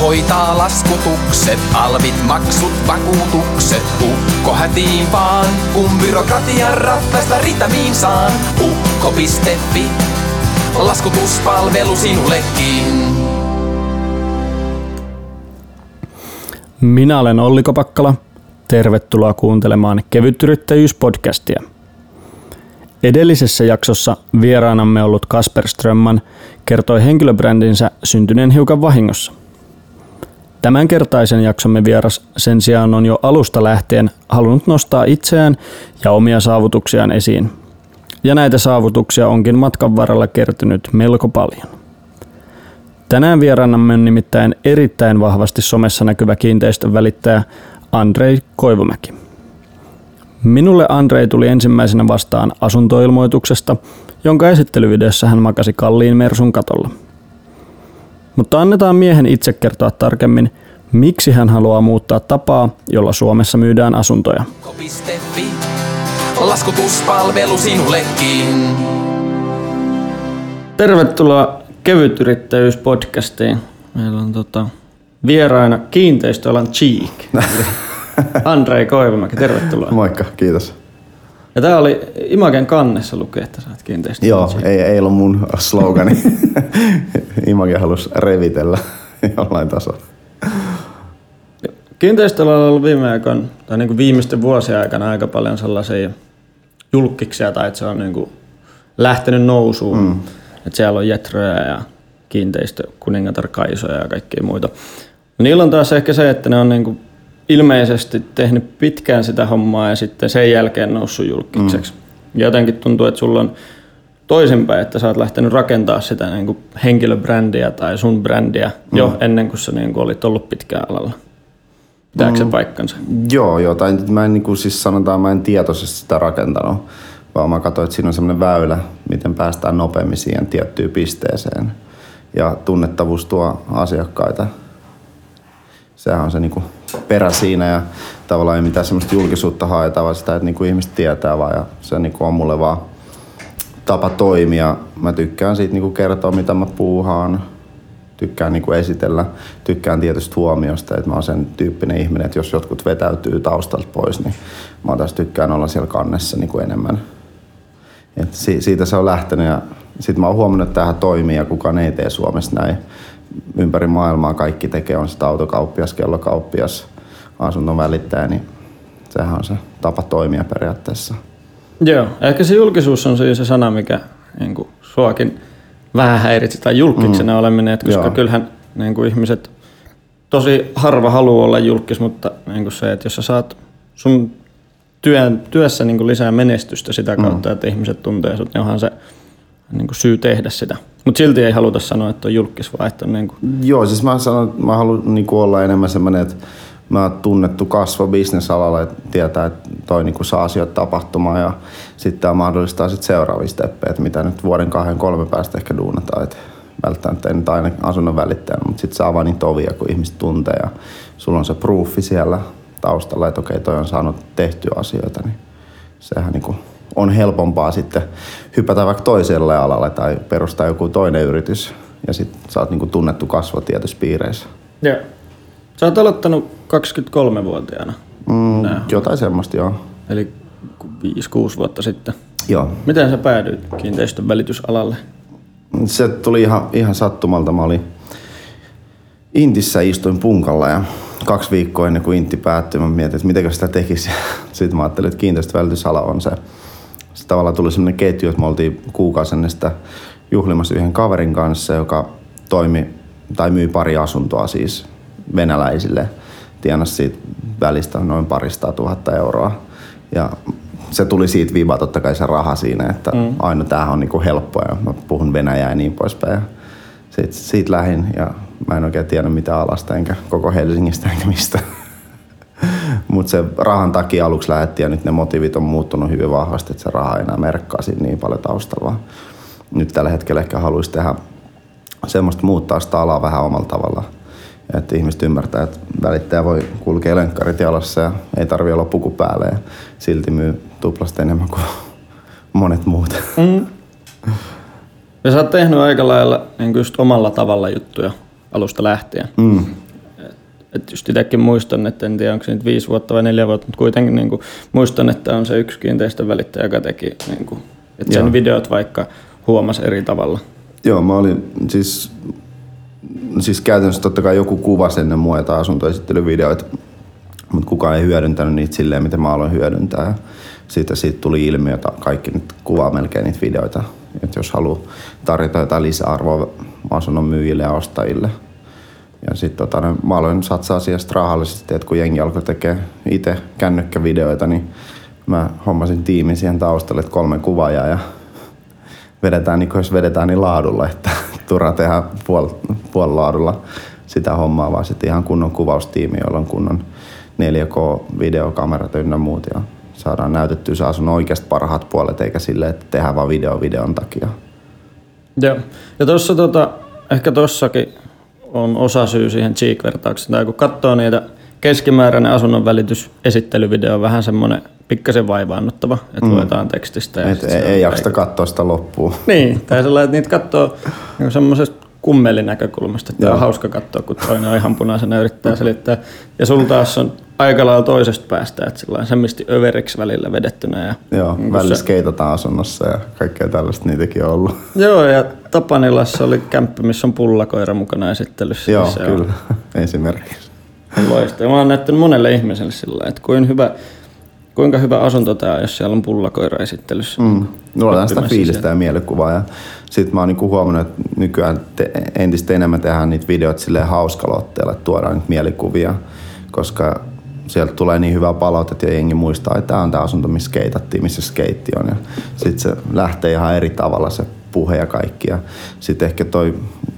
Hoitaa laskutukset, alvit, maksut, vakuutukset. Ukko hätiin vaan, kun byrokratian rattaista ritamiin saan. Ukko.fi, laskutuspalvelu sinullekin. Minä olen Olli Kopakkala. Tervetuloa kuuntelemaan Kevytyrittäjyys-podcastia. Edellisessä jaksossa vieraanamme ollut Kasper Strömman kertoi henkilöbrändinsä syntyneen hiukan vahingossa. Tämänkertaisen jaksomme vieras sen sijaan on jo alusta lähtien halunnut nostaa itseään ja omia saavutuksiaan esiin. Ja näitä saavutuksia onkin matkan varrella kertynyt melko paljon. Tänään vieraanamme on nimittäin erittäin vahvasti somessa näkyvä kiinteistön välittäjä Andrei Koivumäki. Minulle Andrei tuli ensimmäisenä vastaan asuntoilmoituksesta, jonka esittelyvideossa hän makasi kalliin Mersun katolla. Mutta annetaan miehen itse kertoa tarkemmin, miksi hän haluaa muuttaa tapaa, jolla Suomessa myydään asuntoja. Laskutuspalvelu sinullekin. Tervetuloa kevytyrittäjyyspodcastiin. Meillä on tota, vieraina kiinteistöalan cheek. Andrei Koivumäki, tervetuloa. Moikka, kiitos. Ja tää oli Imagen kannessa lukee, että sä oot kiinteistö. Joo, ei, ei ollut mun slogani. Image halusi revitellä jollain tasolla. Kiinteistöllä on ollut viime aikoina, tai niin kuin viimeisten vuosien aikana aika paljon sellaisia julkkiksia, tai että se on niin kuin lähtenyt nousuun. Mm. Että siellä on Jetroja ja kiinteistö, kuningatar Kaisoja ja kaikkia muita. Niillä on taas ehkä se, että ne on niin kuin ilmeisesti tehnyt pitkään sitä hommaa ja sitten sen jälkeen noussut julkikseksi. Mm. Jotenkin tuntuu, että sulla on toisinpäin, että sä oot lähtenyt rakentaa sitä niin kuin henkilöbrändiä tai sun brändiä mm. jo ennen kuin sä niin kuin olit ollut pitkään alalla. Pitääkö mm. se paikkansa? Joo, joo. Tai mä en, niin kuin siis sanotaan, mä en tietoisesti sitä rakentanut, vaan mä katsoin, että siinä on semmoinen väylä, miten päästään nopeammin siihen tiettyyn pisteeseen. Ja tunnettavuus tuo asiakkaita. Sehän on se niin kuin perä siinä ja tavallaan ei mitään semmoista julkisuutta haeta, vaan sitä, että niin kuin ihmiset tietää vaan ja se niin kuin on mulle vaan tapa toimia. Mä tykkään siitä niin kuin kertoa, mitä mä puuhaan. Tykkään niin kuin esitellä. Tykkään tietysti huomiosta, että mä oon sen tyyppinen ihminen, että jos jotkut vetäytyy taustalta pois, niin mä taas tykkään olla siellä kannessa niin kuin enemmän. Et si- siitä se on lähtenyt ja sitten mä oon huomannut, että tähän toimii ja kukaan ei tee Suomessa näin. Ympäri maailmaa kaikki tekee, on sitä autokauppias, kellokauppias, asunnon välittäjä, niin sehän on se tapa toimia periaatteessa. Joo, ehkä se julkisuus on siis se sana, mikä niin kuin, suakin vähän häiritsi, tai julkiksena mm. oleminen, että koska Joo. kyllähän niin kuin, ihmiset tosi harva haluaa olla julkis, mutta niin kuin se, että jos sä saat sun työn, työssä niin kuin lisää menestystä sitä kautta, mm. että ihmiset tuntee sut, niin onhan se niin kuin syy tehdä sitä. Mutta silti ei haluta sanoa, että on julkis, vaan että on niin kuin, Joo, siis mä sanon, että mä haluan niinku olla enemmän semmoinen, että mä oon tunnettu kasvo bisnesalalla, että tietää, että toi niinku saa asioita tapahtumaan ja sitten tämä mahdollistaa sit seuraavia steppejä, että mitä nyt vuoden kahden kolme päästä ehkä duunataan. Et välttämättä ei nyt aina asunnon välittäjänä, mutta sitten saa vaan niitä ovia, kun ihmiset tuntee ja sulla on se proofi siellä taustalla, että okei, toi on saanut tehtyä asioita, niin sehän niinku on helpompaa sitten hypätä vaikka toiselle alalle tai perustaa joku toinen yritys ja sitten sä oot niinku tunnettu kasvo tietyissä piireissä. Joo. Sä oot aloittanut 23-vuotiaana, Mm, Nää. jotain semmoista, joo. eli 5-6 vuotta sitten. Joo. Miten sä päädyit kiinteistön välitysalalle? Se tuli ihan, ihan sattumalta. Mä olin Intissä istuin punkalla ja kaksi viikkoa ennen kuin Intti päättyi, mä mietin, että miten sitä tekisi. Sitten mä ajattelin, että kiinteistövälitysala on se. Sitten tavallaan tuli semmoinen ketju, että me oltiin kuukausi ennen sitä juhlimassa yhden kaverin kanssa, joka toimi tai myi pari asuntoa siis venäläisille. Tienasi siitä välistä noin parista tuhatta euroa. Ja se tuli siitä viiva totta kai se raha siinä, että mm. aina tämähän on niinku helppoa ja mä puhun venäjää ja niin poispäin. Ja sit, siitä lähin ja mä en oikein tiedä mitä alasta enkä koko Helsingistä enkä mistä. Mutta se rahan takia aluksi lähettiin ja nyt ne motiivit on muuttunut hyvin vahvasti, että se raha ei enää merkkaa siinä niin paljon taustalla. Nyt tällä hetkellä ehkä haluaisi tehdä semmoista muuttaa sitä alaa vähän omalla tavalla. Että ihmiset ymmärtää, että välittäjä voi kulkea lenkkarit jalassa ja ei tarvi olla puku päälle ja silti myy tuplasti enemmän kuin monet muut. Mm. Ja sä oot tehnyt aika lailla niin just omalla tavalla juttuja alusta lähtien. Mm. että just itsekin muistan, että en tiedä onko se nyt viisi vuotta vai neljä vuotta, mutta kuitenkin niin kuin, muistan, että on se yksi kiinteistön välittäjä, joka teki, niin kuin, että sen Joo. videot vaikka huomasi eri tavalla. Joo, mä olin siis, siis käytännössä totta kai joku kuvasi ennen jotain asuntoesittelyvideoita, mutta kukaan ei hyödyntänyt niitä silleen, miten mä aloin hyödyntää. Sitten siitä tuli ilmi, jota kaikki nyt kuvaa melkein niitä videoita. Että jos haluaa tarjota jotain lisäarvoa asunnon myyjille ja ostajille. Ja sitten tota, no, mä aloin satsaa siihen rahallisesti, että kun jengi alkoi tekemään itse kännykkävideoita, niin mä hommasin tiimin siihen taustalle, että kolme kuvaajaa ja vedetään, niin jos vedetään niin laadulla, että turha tehdä puol, puol laadulla sitä hommaa, vaan sitten ihan kunnon kuvaustiimi, jolla on kunnon 4K-videokamerat ynnä muut ja saadaan näytettyä se asunnon oikeasta parhaat puolet, eikä sille, että tehdään vaan video videon takia. Joo. Ja tuossa tota, ehkä tossakin on osa syy siihen cheek-vertaukseen. Tai kun katsoo niitä keskimääräinen asunnon välitys esittelyvideo on vähän semmoinen pikkasen vaivaannuttava, että mm. luetaan tekstistä. Ja Et ei, ei on aika- katsoa sitä loppuun. Niin, tai sellainen, että niitä katsoo niin semmoisesta kummelin näkökulmasta, että Joo. on hauska katsoa, kun toinen on ihan punaisena yrittää selittää. Ja sulla taas on aika lailla toisesta päästä, että sellainen semmisti överiksi välillä vedettynä. Ja, Joo, niin kun välillä se- skeitataan asunnossa ja kaikkea tällaista niitäkin on ollut. Joo, ja Tapanilassa oli kämppä, missä on pullakoira mukana esittelyssä. Joo, se kyllä, esimerkiksi. On loistava. Mä oon näyttänyt monelle ihmiselle sillä että kuinka hyvä, kuinka hyvä asunto on, jos siellä on pullakoira esittelyssä. Mm. Luodaan sitä fiilistä siellä. ja mielikuvaa. Ja sitten mä oon niinku huomannut, että nykyään te, entistä enemmän tehdään niitä videoita silleen hauskalla otteella, että tuodaan niitä mielikuvia, koska sieltä tulee niin hyvää palautetta ja jengi muistaa, että tämä on tämä asunto, missä skeitattiin, missä skeitti on. Ja sitten se lähtee ihan eri tavalla se puhe ja kaikki. Ja sitten ehkä toi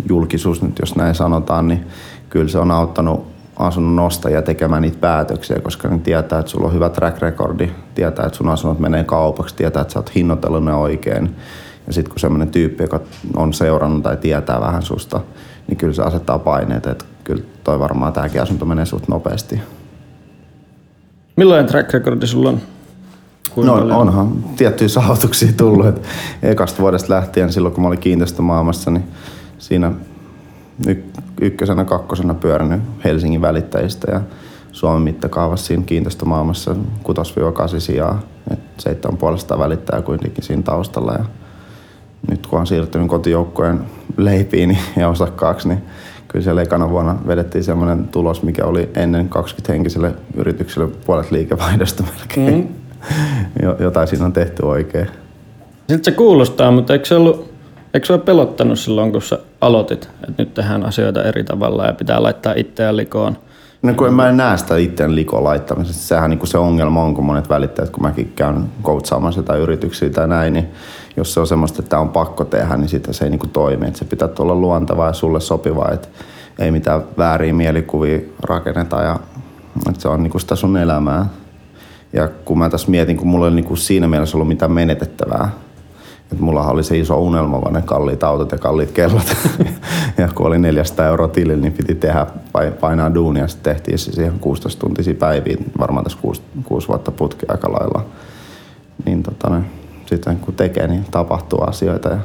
julkisuus nyt, jos näin sanotaan, niin kyllä se on auttanut asunnon nostajia tekemään niitä päätöksiä, koska ne tietää, että sulla on hyvä track recordi, tietää, että sun asunnot menee kaupaksi, tietää, että sä oot hinnoitellut ne oikein. Ja sitten kun semmoinen tyyppi, joka on seurannut tai tietää vähän susta, niin kyllä se asettaa paineet, että kyllä toi varmaan tämäkin asunto menee suht nopeasti. Millainen track recordi sulla on? Kuinka No paljon? onhan tiettyjä saavutuksia tullut. Et ekasta vuodesta lähtien silloin, kun mä olin kiinteistömaailmassa, niin siinä ykkösenä, kakkosena pyörinyt Helsingin välittäjistä ja Suomen mittakaavassa siinä kiinteistömaailmassa 6-8 sijaa. Et seitsemän puolesta välittää kuitenkin siinä taustalla. Ja nyt kun on siirtynyt kotijoukkojen leipiin niin- ja osakkaaksi, niin kyllä siellä ekana vuonna vedettiin semmoinen tulos, mikä oli ennen 20 henkiselle yritykselle puolet liikevaihdosta melkein. Mm. Jo- Jotain siinä on tehty oikein. Siltä se kuulostaa, mutta eikö se ollut, eikö se ole pelottanut silloin, kun sä aloitit, että nyt tehdään asioita eri tavalla ja pitää laittaa itseään likoon? No kun en mä näe sitä itseään likoon laittamisesta. Sehän niin se ongelma on, kun monet välittäjät, kun mäkin käyn coachaamassa jotain yrityksiä tai näin, niin jos se on semmoista, että on pakko tehdä, niin sitä se ei niin toimi. Että se pitää olla luontevaa ja sulle sopivaa, että ei mitään vääriä mielikuvia rakenneta ja että se on niin sitä sun elämää. Ja kun mä tässä mietin, kun mulla ei niin siinä mielessä ollut mitään menetettävää, et mulla oli se iso unelma, vaan ne kalliit autot ja kalliit kellot. ja kun oli 400 euroa tilillä, niin piti tehdä, pai- painaa duunia. Sitten tehtiin se siihen 16 tuntisia päiviä, varmaan tässä 6, 6 vuotta putki aika lailla. Niin tota, ne, sitten kun tekee, niin tapahtuu asioita. Ja,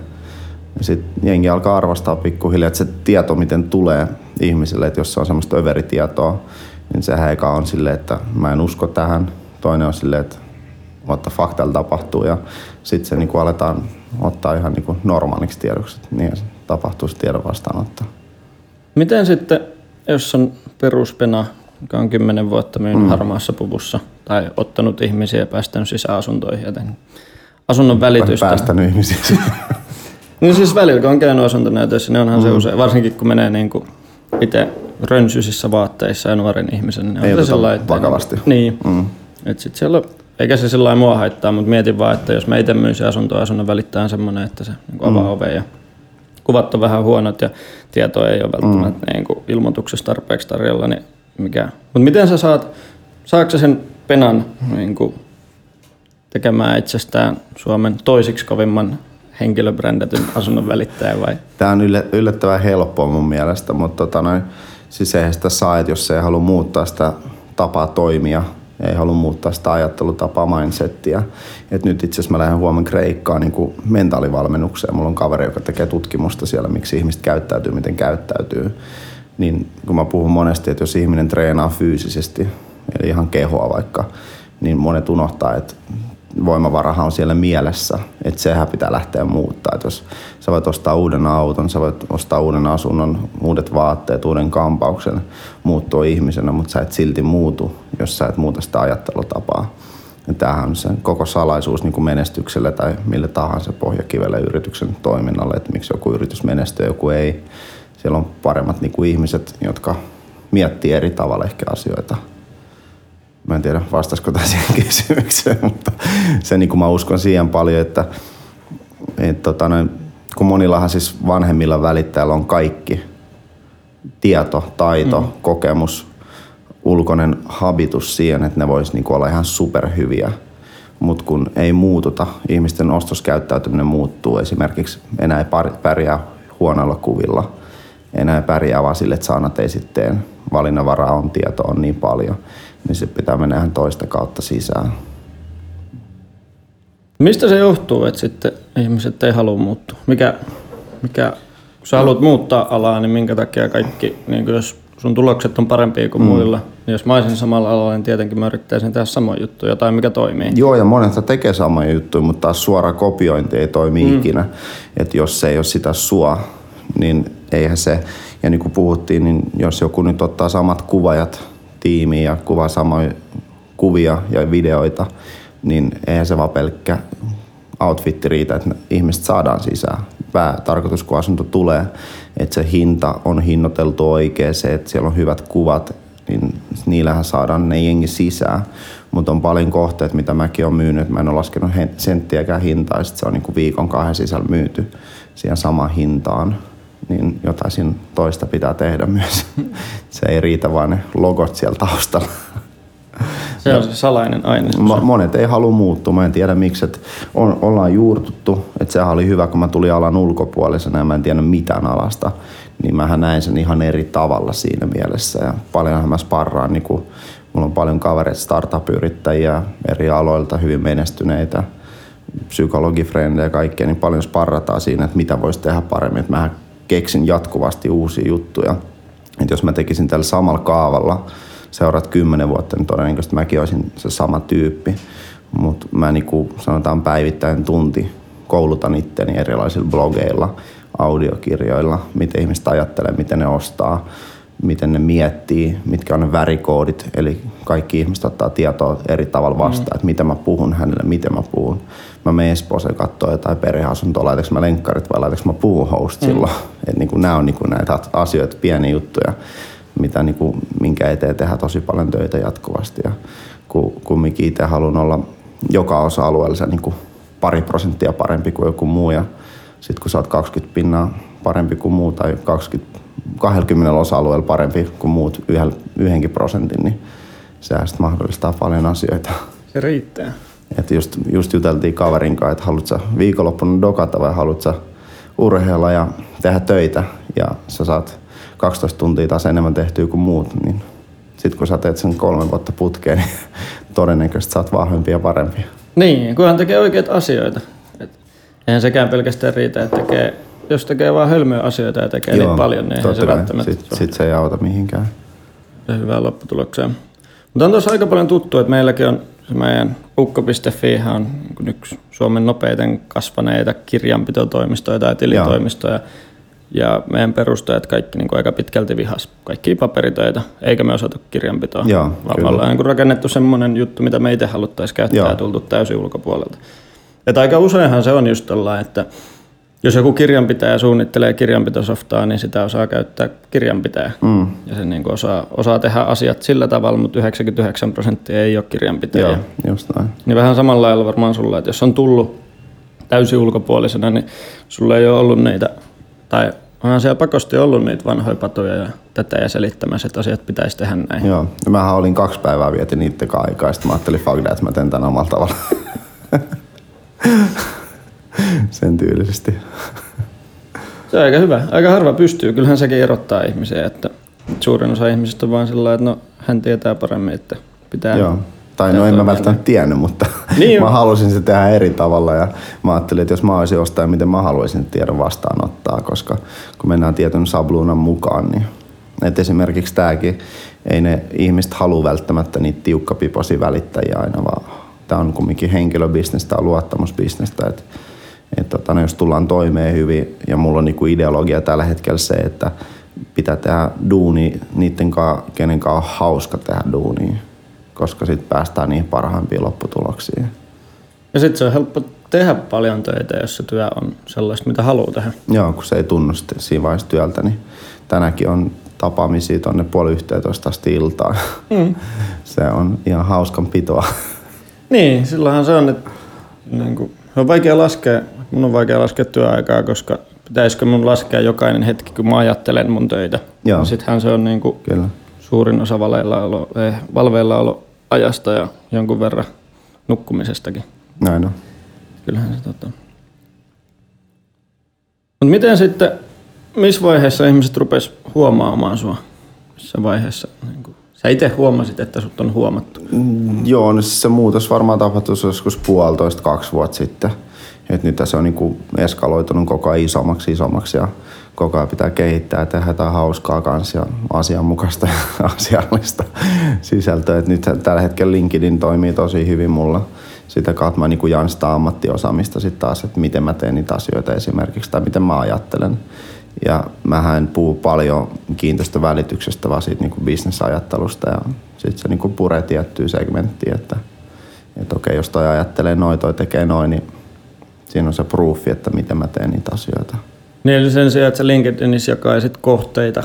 ja sitten jengi alkaa arvostaa pikkuhiljaa, että se tieto, miten tulee ihmisille, että jos se on semmoista överitietoa, niin sehän eka on silleen, että mä en usko tähän. Toinen on silleen, että what the fuck täällä tapahtuu ja sitten se niinku aletaan ottaa ihan niinku normaaliksi tiedoksi, että niin se tapahtuu se tiedon vastaanotto. Miten sitten, jos on peruspena, joka on kymmenen vuotta myynyt mm. harmaassa puvussa tai ottanut ihmisiä ja päästänyt sisäasuntoihin joten asunnon välitystä. Päästänyt ihmisiä. Niin siis välillä, kun on käynyt asuntonäytöissä, niin onhan mm. se usein, varsinkin kun menee niin kuin itse rönsyisissä vaatteissa ja nuoren ihmisen, niin on Ei se sellainen, että vakavasti. Niin. Mm. Et sit siellä on, eikä se sillä mua haittaa, mutta mietin vaan, että jos mä itse myisin asuntoa, asunnon välittäjän semmoinen, että se niin avaa mm. oven ja kuvat on vähän huonot ja tieto ei ole välttämättä mm. niin kuin ilmoituksessa tarpeeksi tarjolla, niin mikä. Mutta miten sä saat, saako sä sen penan niin kuin tekemään itsestään Suomen toisiksi kovimman henkilöbrändätyn asunnon välittäjä vai? Tämä on yllä- yllättävän helppoa mun mielestä, mutta tota noin, siis eihän sitä saa, että jos ei halua muuttaa sitä tapaa toimia, ei halua muuttaa sitä ajattelutapaa, mindsettiä. Et nyt itse asiassa mä lähden huomenna Kreikkaan niin kuin mentaalivalmennukseen. Mulla on kaveri, joka tekee tutkimusta siellä, miksi ihmiset käyttäytyy, miten käyttäytyy. niin kun mä puhun monesti, että jos ihminen treenaa fyysisesti, eli ihan kehoa vaikka, niin monet unohtaa, että voimavarahan on siellä mielessä, että sehän pitää lähteä muuttaa. Että jos sä voit ostaa uuden auton, sä voit ostaa uuden asunnon, uudet vaatteet, uuden kampauksen, muuttua ihmisenä, mutta sä et silti muutu, jos sä et muuta sitä ajattelutapaa. Ja tämähän on se koko salaisuus niin kuin menestykselle tai mille tahansa pohjakivelle yrityksen toiminnalle, että miksi joku yritys menestyy joku ei. Siellä on paremmat niin kuin ihmiset, jotka miettii eri tavalla ehkä asioita. Mä en tiedä, vastaisiko tämä siihen kysymykseen, mutta se niin kuin mä uskon siihen paljon, että, että tota, noin, kun monillahan siis vanhemmilla välittäjällä on kaikki, tieto, taito, mm. kokemus, ulkoinen habitus siihen, että ne vois niinku olla ihan superhyviä. Mutta kun ei muututa, ihmisten ostoskäyttäytyminen muuttuu. Esimerkiksi enää ei pärjää huonoilla kuvilla, enää ei pärjää vaan sille, että saanat esitteen. Valinnanvaraa on, tieto on niin paljon, niin se pitää mennä ihan toista kautta sisään. Mistä se johtuu, että sitten ihmiset ei halua muuttua? Mikä, mikä kun sä haluat muuttaa alaa, niin minkä takia kaikki, niin jos sun tulokset on parempia kuin mm. muilla, niin jos mä olisin samalla alalla, niin tietenkin mä yrittäisin tehdä samoja juttuja, jotain mikä toimii. Joo, ja monet tekee samoja juttuja, mutta taas suora kopiointi ei toimi mm. ikinä. Että jos se ei ole sitä sua, niin eihän se, ja niin kuin puhuttiin, niin jos joku nyt ottaa samat kuvajat tiimiin ja kuvaa samoja kuvia ja videoita, niin eihän se vaan pelkkä outfitti riitä, että ihmiset saadaan sisään. Päätarkoitus, kun asunto tulee, että se hinta on hinnoiteltu oikein, se, että siellä on hyvät kuvat, niin niillähän saadaan ne jengi sisään. Mutta on paljon kohteet, mitä mäkin olen myynyt, mä en ole laskenut senttiäkään hintaa, ja se on niin viikon kahden sisällä myyty siihen samaan hintaan. Niin jotain siinä toista pitää tehdä myös. se ei riitä vaan ne logot siellä taustalla. Se on se salainen aine. Monet ei halua muuttua. Mä en tiedä miksi. Että on, ollaan juurtuttu. Että sehän oli hyvä, kun mä tulin alan ulkopuolisena ja mä en tiedä mitään alasta. Niin mähän näin sen ihan eri tavalla siinä mielessä. Ja paljonhan mä sparraan. Niin kun, mulla on paljon kavereita, startup-yrittäjiä eri aloilta, hyvin menestyneitä psykologifrendejä ja kaikkea, niin paljon sparrataan siinä, että mitä voisi tehdä paremmin. Että mä keksin jatkuvasti uusia juttuja. Että jos mä tekisin tällä samalla kaavalla, seuraat kymmenen vuotta, niin todennäköisesti mäkin olisin se sama tyyppi. Mutta mä niinku, sanotaan päivittäin tunti koulutan itteni erilaisilla blogeilla, audiokirjoilla, miten ihmiset ajattelee, miten ne ostaa, miten ne miettii, mitkä on ne värikoodit. Eli kaikki ihmiset ottaa tietoa eri tavalla vastaan, mm. että mitä mä puhun hänelle, miten mä puhun. Mä menen Espooseen katsoa jotain perheasuntoa, laitaks mä lenkkarit vai laitaks mä puhun host mm. silloin. Et niin nämä on niin näitä asioita, pieniä juttuja mitä niin kuin, minkä eteen tehdään tosi paljon töitä jatkuvasti. Ja kun kumminkin itse haluan olla joka osa-alueella niin kuin pari prosenttia parempi kuin joku muu ja sitten kun sä oot 20 pinnaa parempi kuin muu tai 20, 20 osa-alueella parempi kuin muut yhdenkin prosentin, niin se sitten mahdollistaa paljon asioita. Se riittää. Et just, just juteltiin kaverin kanssa, että haluatko viikonloppuna dokata vai haluatko urheilla ja tehdä töitä ja sä saat 12 tuntia taas enemmän tehtyä kuin muut, niin sitten kun sä teet sen kolme vuotta putkeen, niin todennäköisesti sä oot vahvempi ja parempi. Niin, kunhan tekee oikeita asioita. Et eihän sekään pelkästään riitä, että tekee, jos tekee vaan hölmöjä asioita ja tekee Joo, niin paljon, niin eihän se välttämättä... Sitten sit se ei auta mihinkään. Hyvää lopputulokseen. Mutta on tuossa aika paljon tuttu, että meilläkin on se meidän ukko.fi on yksi Suomen nopeiten kasvaneita kirjanpitotoimistoja tai tilitoimistoja. Joo. Ja meidän perustajat kaikki niin kuin aika pitkälti vihas kaikki paperitöitä, eikä me osata kirjanpitoa. Joo, Me ollaan niin rakennettu semmoinen juttu, mitä me itse haluttaisiin käyttää Joo. ja tultu täysin ulkopuolelta. Että aika useinhan se on just tällä, että jos joku kirjanpitäjä suunnittelee kirjanpitosoftaa, niin sitä osaa käyttää kirjanpitäjä. Mm. Ja se niin osaa, osaa tehdä asiat sillä tavalla, mutta 99 prosenttia ei ole kirjanpitäjä. Joo, just näin. Niin vähän samalla lailla varmaan sulla, että jos on tullut täysin ulkopuolisena, niin sulla ei ole ollut niitä, tai Onhan siellä pakosti ollut niitä vanhoja patoja ja tätä ja selittämässä, että asiat pitäisi tehdä näin. Joo, ja mähän olin kaksi päivää vietin niiden aikaa ja sitten mä ajattelin, fuck that, että mä teen tämän omalla tavalla. Sen tyylisesti. Se on aika hyvä. Aika harva pystyy. Kyllähän sekin erottaa ihmisiä, että suurin osa ihmisistä on vaan sillä että no, hän tietää paremmin, että pitää Joo. Tai no en mä välttämättä tiennyt, mutta niin mä halusin se tehdä eri tavalla ja mä ajattelin, että jos mä olisin ostaja, miten mä haluaisin tiedon vastaanottaa, koska kun mennään tietyn sabluunan mukaan, niin Et esimerkiksi tämäkin, ei ne ihmiset halua välttämättä niitä tiukkapipoisia välittäjiä aina, vaan tämä on kumminkin henkilöbisnestä, luottamusbisnestä. Et, et tota, no jos tullaan toimeen hyvin, ja mulla on niinku ideologia tällä hetkellä se, että pitää tehdä duuni niiden kanssa, kenen kanssa on hauska tehdä duunia, koska sitten päästään niihin parhaimpiin lopputuloksiin. Ja sitten se on helppo tehdä paljon töitä, jos se työ on sellaista, mitä haluaa tehdä. Joo, kun se ei tunnu sitten siinä vaiheessa työltä, niin tänäkin on tapaamisia tuonne puoli yhteentoista asti iltaan. Mm. se on ihan hauskan pitoa. Niin, silloinhan se on, että niin kuin, on vaikea laskea, mun on vaikea laskea työaikaa, koska pitäisikö mun laskea jokainen hetki, kun mä ajattelen mun töitä. Joo. Sittenhän se on niin kuin Kyllä. suurin osa valveillaolo, eh, valveillaolo ajasta ja jonkun verran nukkumisestakin. Näin on. Kyllähän se tota. Mutta miten sitten, missä vaiheessa ihmiset rupes huomaamaan sua? Missä vaiheessa? Niin kun, sä itse huomasit, että sut on huomattu. Mm, Joo, no siis se muutos varmaan tapahtui joskus puolitoista, kaksi vuotta sitten. Et nyt se on niinku eskaloitunut koko ajan isommaksi isommaksi ja koko ajan pitää kehittää ja tehdä jotain hauskaa kanssa ja asianmukaista ja asiallista sisältöä. Et nyt tällä hetkellä LinkedIn toimii tosi hyvin mulla. Sitä kautta mä niinku jaan sitä ammattiosaamista sitten taas, että miten mä teen niitä asioita esimerkiksi tai miten mä ajattelen. Ja mä en puhu paljon kiinteistövälityksestä, vaan siitä niinku bisnesajattelusta ja sitten se niinku puree tiettyä segmenttiä, että, että okei, jos toi ajattelee noin, toi tekee noin, niin siinä on se proofi, että miten mä teen niitä asioita. Niin eli sen sijaan, että sä LinkedInissä jakaisit kohteita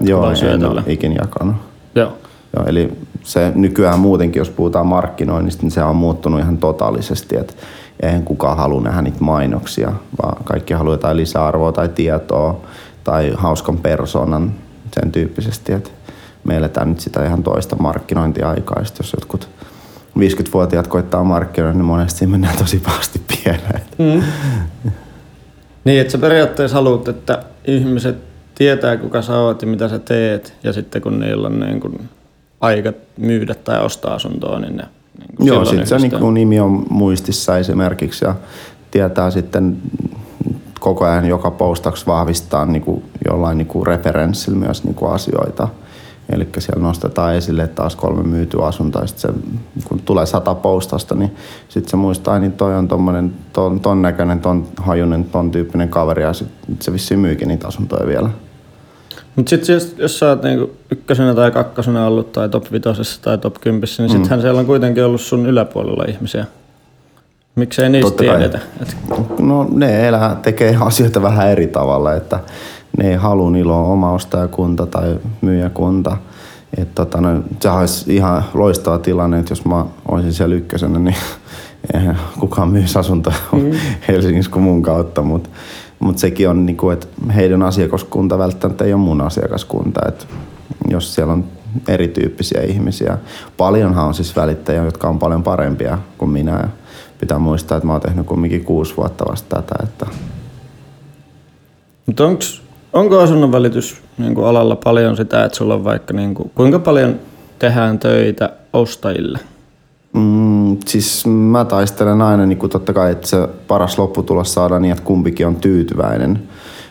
Joo, en ole ikin jakanut. Joo. Joo, eli se nykyään muutenkin, jos puhutaan markkinoinnista, niin se on muuttunut ihan totaalisesti, että eihän kukaan halua nähdä niitä mainoksia, vaan kaikki haluaa jotain lisäarvoa tai tietoa tai hauskan persoonan sen tyyppisesti, että me eletään nyt sitä ihan toista markkinointiaikaa, Sitten jos jotkut 50-vuotiaat koittaa markkinoida, niin monesti mennään tosi pahasti pieleen. Mm. Niin, että sä periaatteessa haluat, että ihmiset tietää, kuka sä oot ja mitä sä teet, ja sitten kun niillä on niin kuin aika myydä tai ostaa asuntoa, niin ne niin kuin Joo, sitten se niin nimi on muistissa esimerkiksi ja tietää sitten koko ajan joka postaksi vahvistaa niin kuin jollain niin kuin referenssillä myös niin kuin asioita. Eli siellä nostetaan esille taas kolme myytyä asuntoa. Sitten se, kun tulee sata postasta, niin sitten se muistaa, niin toi on tommonen, ton, ton näköinen, ton hajunen, ton tyyppinen kaveri ja sitten se vissiin myykin niitä asuntoja vielä. Mutta sitten jos, jos sä oot niinku ykkösenä tai kakkosena ollut tai top vitosessa tai top kympissä, niin sittenhän siellä on kuitenkin ollut sun yläpuolella ihmisiä. Miksei niistä Totta kai. tiedetä? Et, No ne elää, tekee asioita vähän eri tavalla, että ne ei halua, niillä on oma ostajakunta tai myyjäkunta. Että tota, no, se olisi ihan loistava tilanne, että jos mä olisin siellä ykkösenä, niin eihän kukaan myisi asuntoja mm. Helsingissä kuin mun kautta, mutta mut sekin on, niinku, että heidän asiakaskunta välttämättä ei ole mun asiakaskunta. Et jos siellä on erityyppisiä ihmisiä. Paljonhan on siis välittäjiä, jotka on paljon parempia kuin minä. Ja pitää muistaa, että mä oon tehnyt kumminkin kuusi vuotta vasta tätä. Että mutta onks, onko asunnon välitys niinku alalla paljon sitä, että sulla on vaikka niinku, kuinka paljon tehdään töitä ostajille? Mm, siis mä taistelen aina niin kuin totta kai, että se paras lopputulos saadaan niin, että kumpikin on tyytyväinen.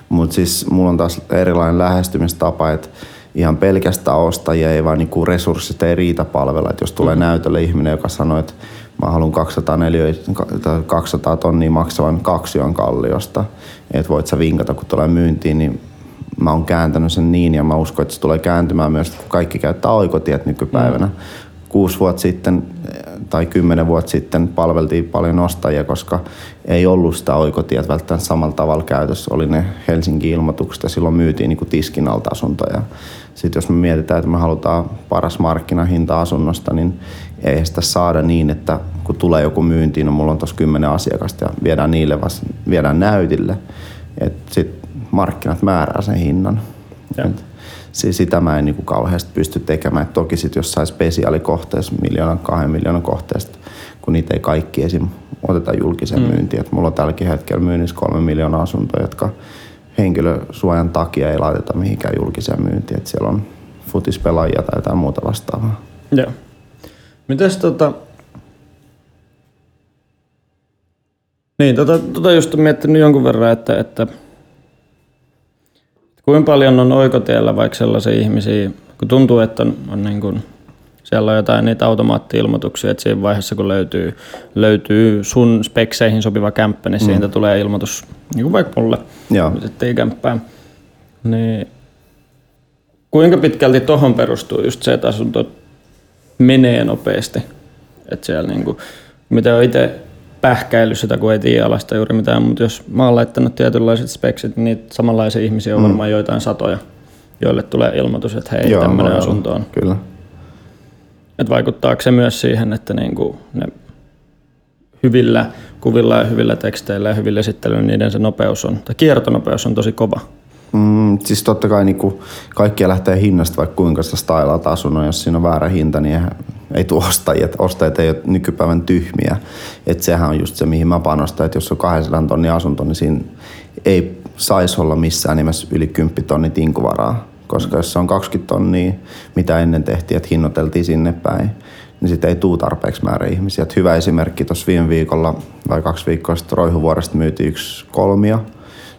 Mutta siis mulla on taas erilainen lähestymistapa, että ihan pelkästään ostajia ei vaan niin kuin resurssit ei riitä palvella. Et jos tulee mm. näytölle ihminen, joka sanoo, että mä haluan 200, neliö, 200 tonnia maksavan kaksion kalliosta, että voit sä vinkata, kun tulee myyntiin, niin mä oon kääntänyt sen niin ja mä uskon, että se tulee kääntymään myös, kun kaikki käyttää oikotiet nykypäivänä. Mm. Kuusi vuotta sitten tai kymmenen vuotta sitten palveltiin paljon ostajia, koska ei ollut sitä oikotiet välttämättä samalla tavalla käytössä. Oli ne Helsingin ilmoitukset ja silloin myytiin niin kuin tiskin alta asuntoja. Sitten jos me mietitään, että me halutaan paras markkinahinta asunnosta, niin ei sitä saada niin, että kun tulee joku myyntiin, no mulla on tuossa kymmenen asiakasta ja viedään niille viedään näytille. Sitten markkinat määrää sen hinnan. Joo. Et si- sitä mä en niin kuin kauheasti pysty tekemään. Et toki sitten jossain spesiaalikohteessa, miljoonan, kahden miljoonan kohteesta, kun niitä ei kaikki esim. oteta julkisen mm. myyntiin. Et mulla on tälläkin hetkellä myynnissä kolme miljoonaa asuntoa, jotka henkilösuojan takia ei laiteta mihinkään julkiseen myyntiin. Et siellä on futispelaajia tai jotain muuta vastaavaa. Joo. Mites tota... Niin, tota, tota just on miettinyt jonkun verran, että, että kuinka paljon on oikotiellä vaikka sellaisia ihmisiä, kun tuntuu, että on, on niin kuin, siellä on jotain niitä automaatti-ilmoituksia, että siinä vaiheessa kun löytyy, löytyy sun spekseihin sopiva kämppä, niin mm. siitä tulee ilmoitus, niin kuin vaikka mulle, että ei kämppää. Niin kuinka pitkälti tuohon perustuu just se, että asunto menee nopeasti? Että siellä niinku, mitä on itse pähkäillyt sitä, kun ei tiedä alasta juuri mitään, mutta jos mä oon laittanut tietynlaiset speksit, niin niitä samanlaisia ihmisiä on mm. varmaan joitain satoja, joille tulee ilmoitus, että hei, Joo, tämmöinen asunto on. Kyllä. Et vaikuttaako se myös siihen, että niinku ne hyvillä kuvilla ja hyvillä teksteillä ja hyvillä esittelyillä niiden se nopeus on, tai kiertonopeus on tosi kova. Mm, siis totta kai niin kaikkia lähtee hinnasta, vaikka kuinka sitä stylaat asunnon. Jos siinä on väärä hinta, niin eihän- ei tule ostajia. Ostajat ei ole nykypäivän tyhmiä. Et sehän on just se, mihin mä panostan. Että jos on 200 tonnin asunto, niin siinä ei saisi olla missään nimessä yli 10 tonnin tinkuvaraa. Koska jos se on 20 tonnia, mitä ennen tehtiin, että hinnoiteltiin sinne päin, niin sitten ei tuu tarpeeksi määrä ihmisiä. Et hyvä esimerkki tuossa viime viikolla vai kaksi viikkoa sitten Roihuvuoresta myytiin yksi kolmio.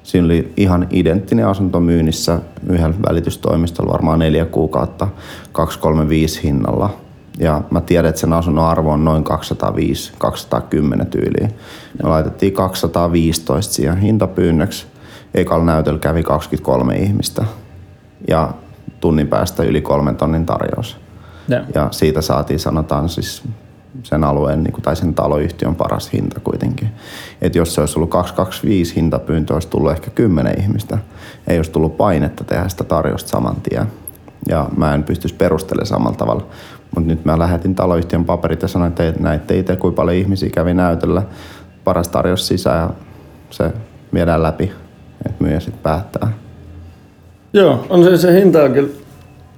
Siinä oli ihan identtinen asunto myynnissä yhdellä välitystoimistolla varmaan neljä kuukautta 235 hinnalla. Ja mä tiedän, että sen asunnon arvo on noin 205, 210 tyyliin. Me laitettiin 215 siihen hintapyynnöksi. Ekalla näytöllä kävi 23 ihmistä. Ja tunnin päästä yli kolmen tonnin tarjous. Ja. Ja siitä saatiin sanotaan siis sen alueen niin kuin, tai sen taloyhtiön paras hinta kuitenkin. Et jos se olisi ollut 225 hintapyyntö, olisi tullut ehkä 10 ihmistä. Ei olisi tullut painetta tehdä sitä tarjosta saman tien. Ja mä en pystyisi perustelemaan samalla tavalla. Mutta nyt mä lähetin taloyhtiön paperit ja sanoin, että te näitte itse, kuinka paljon ihmisiä kävi näytöllä. Paras tarjous sisään ja se viedään läpi, että myyjä sitten päättää. Joo, on se, se hinta on kyllä.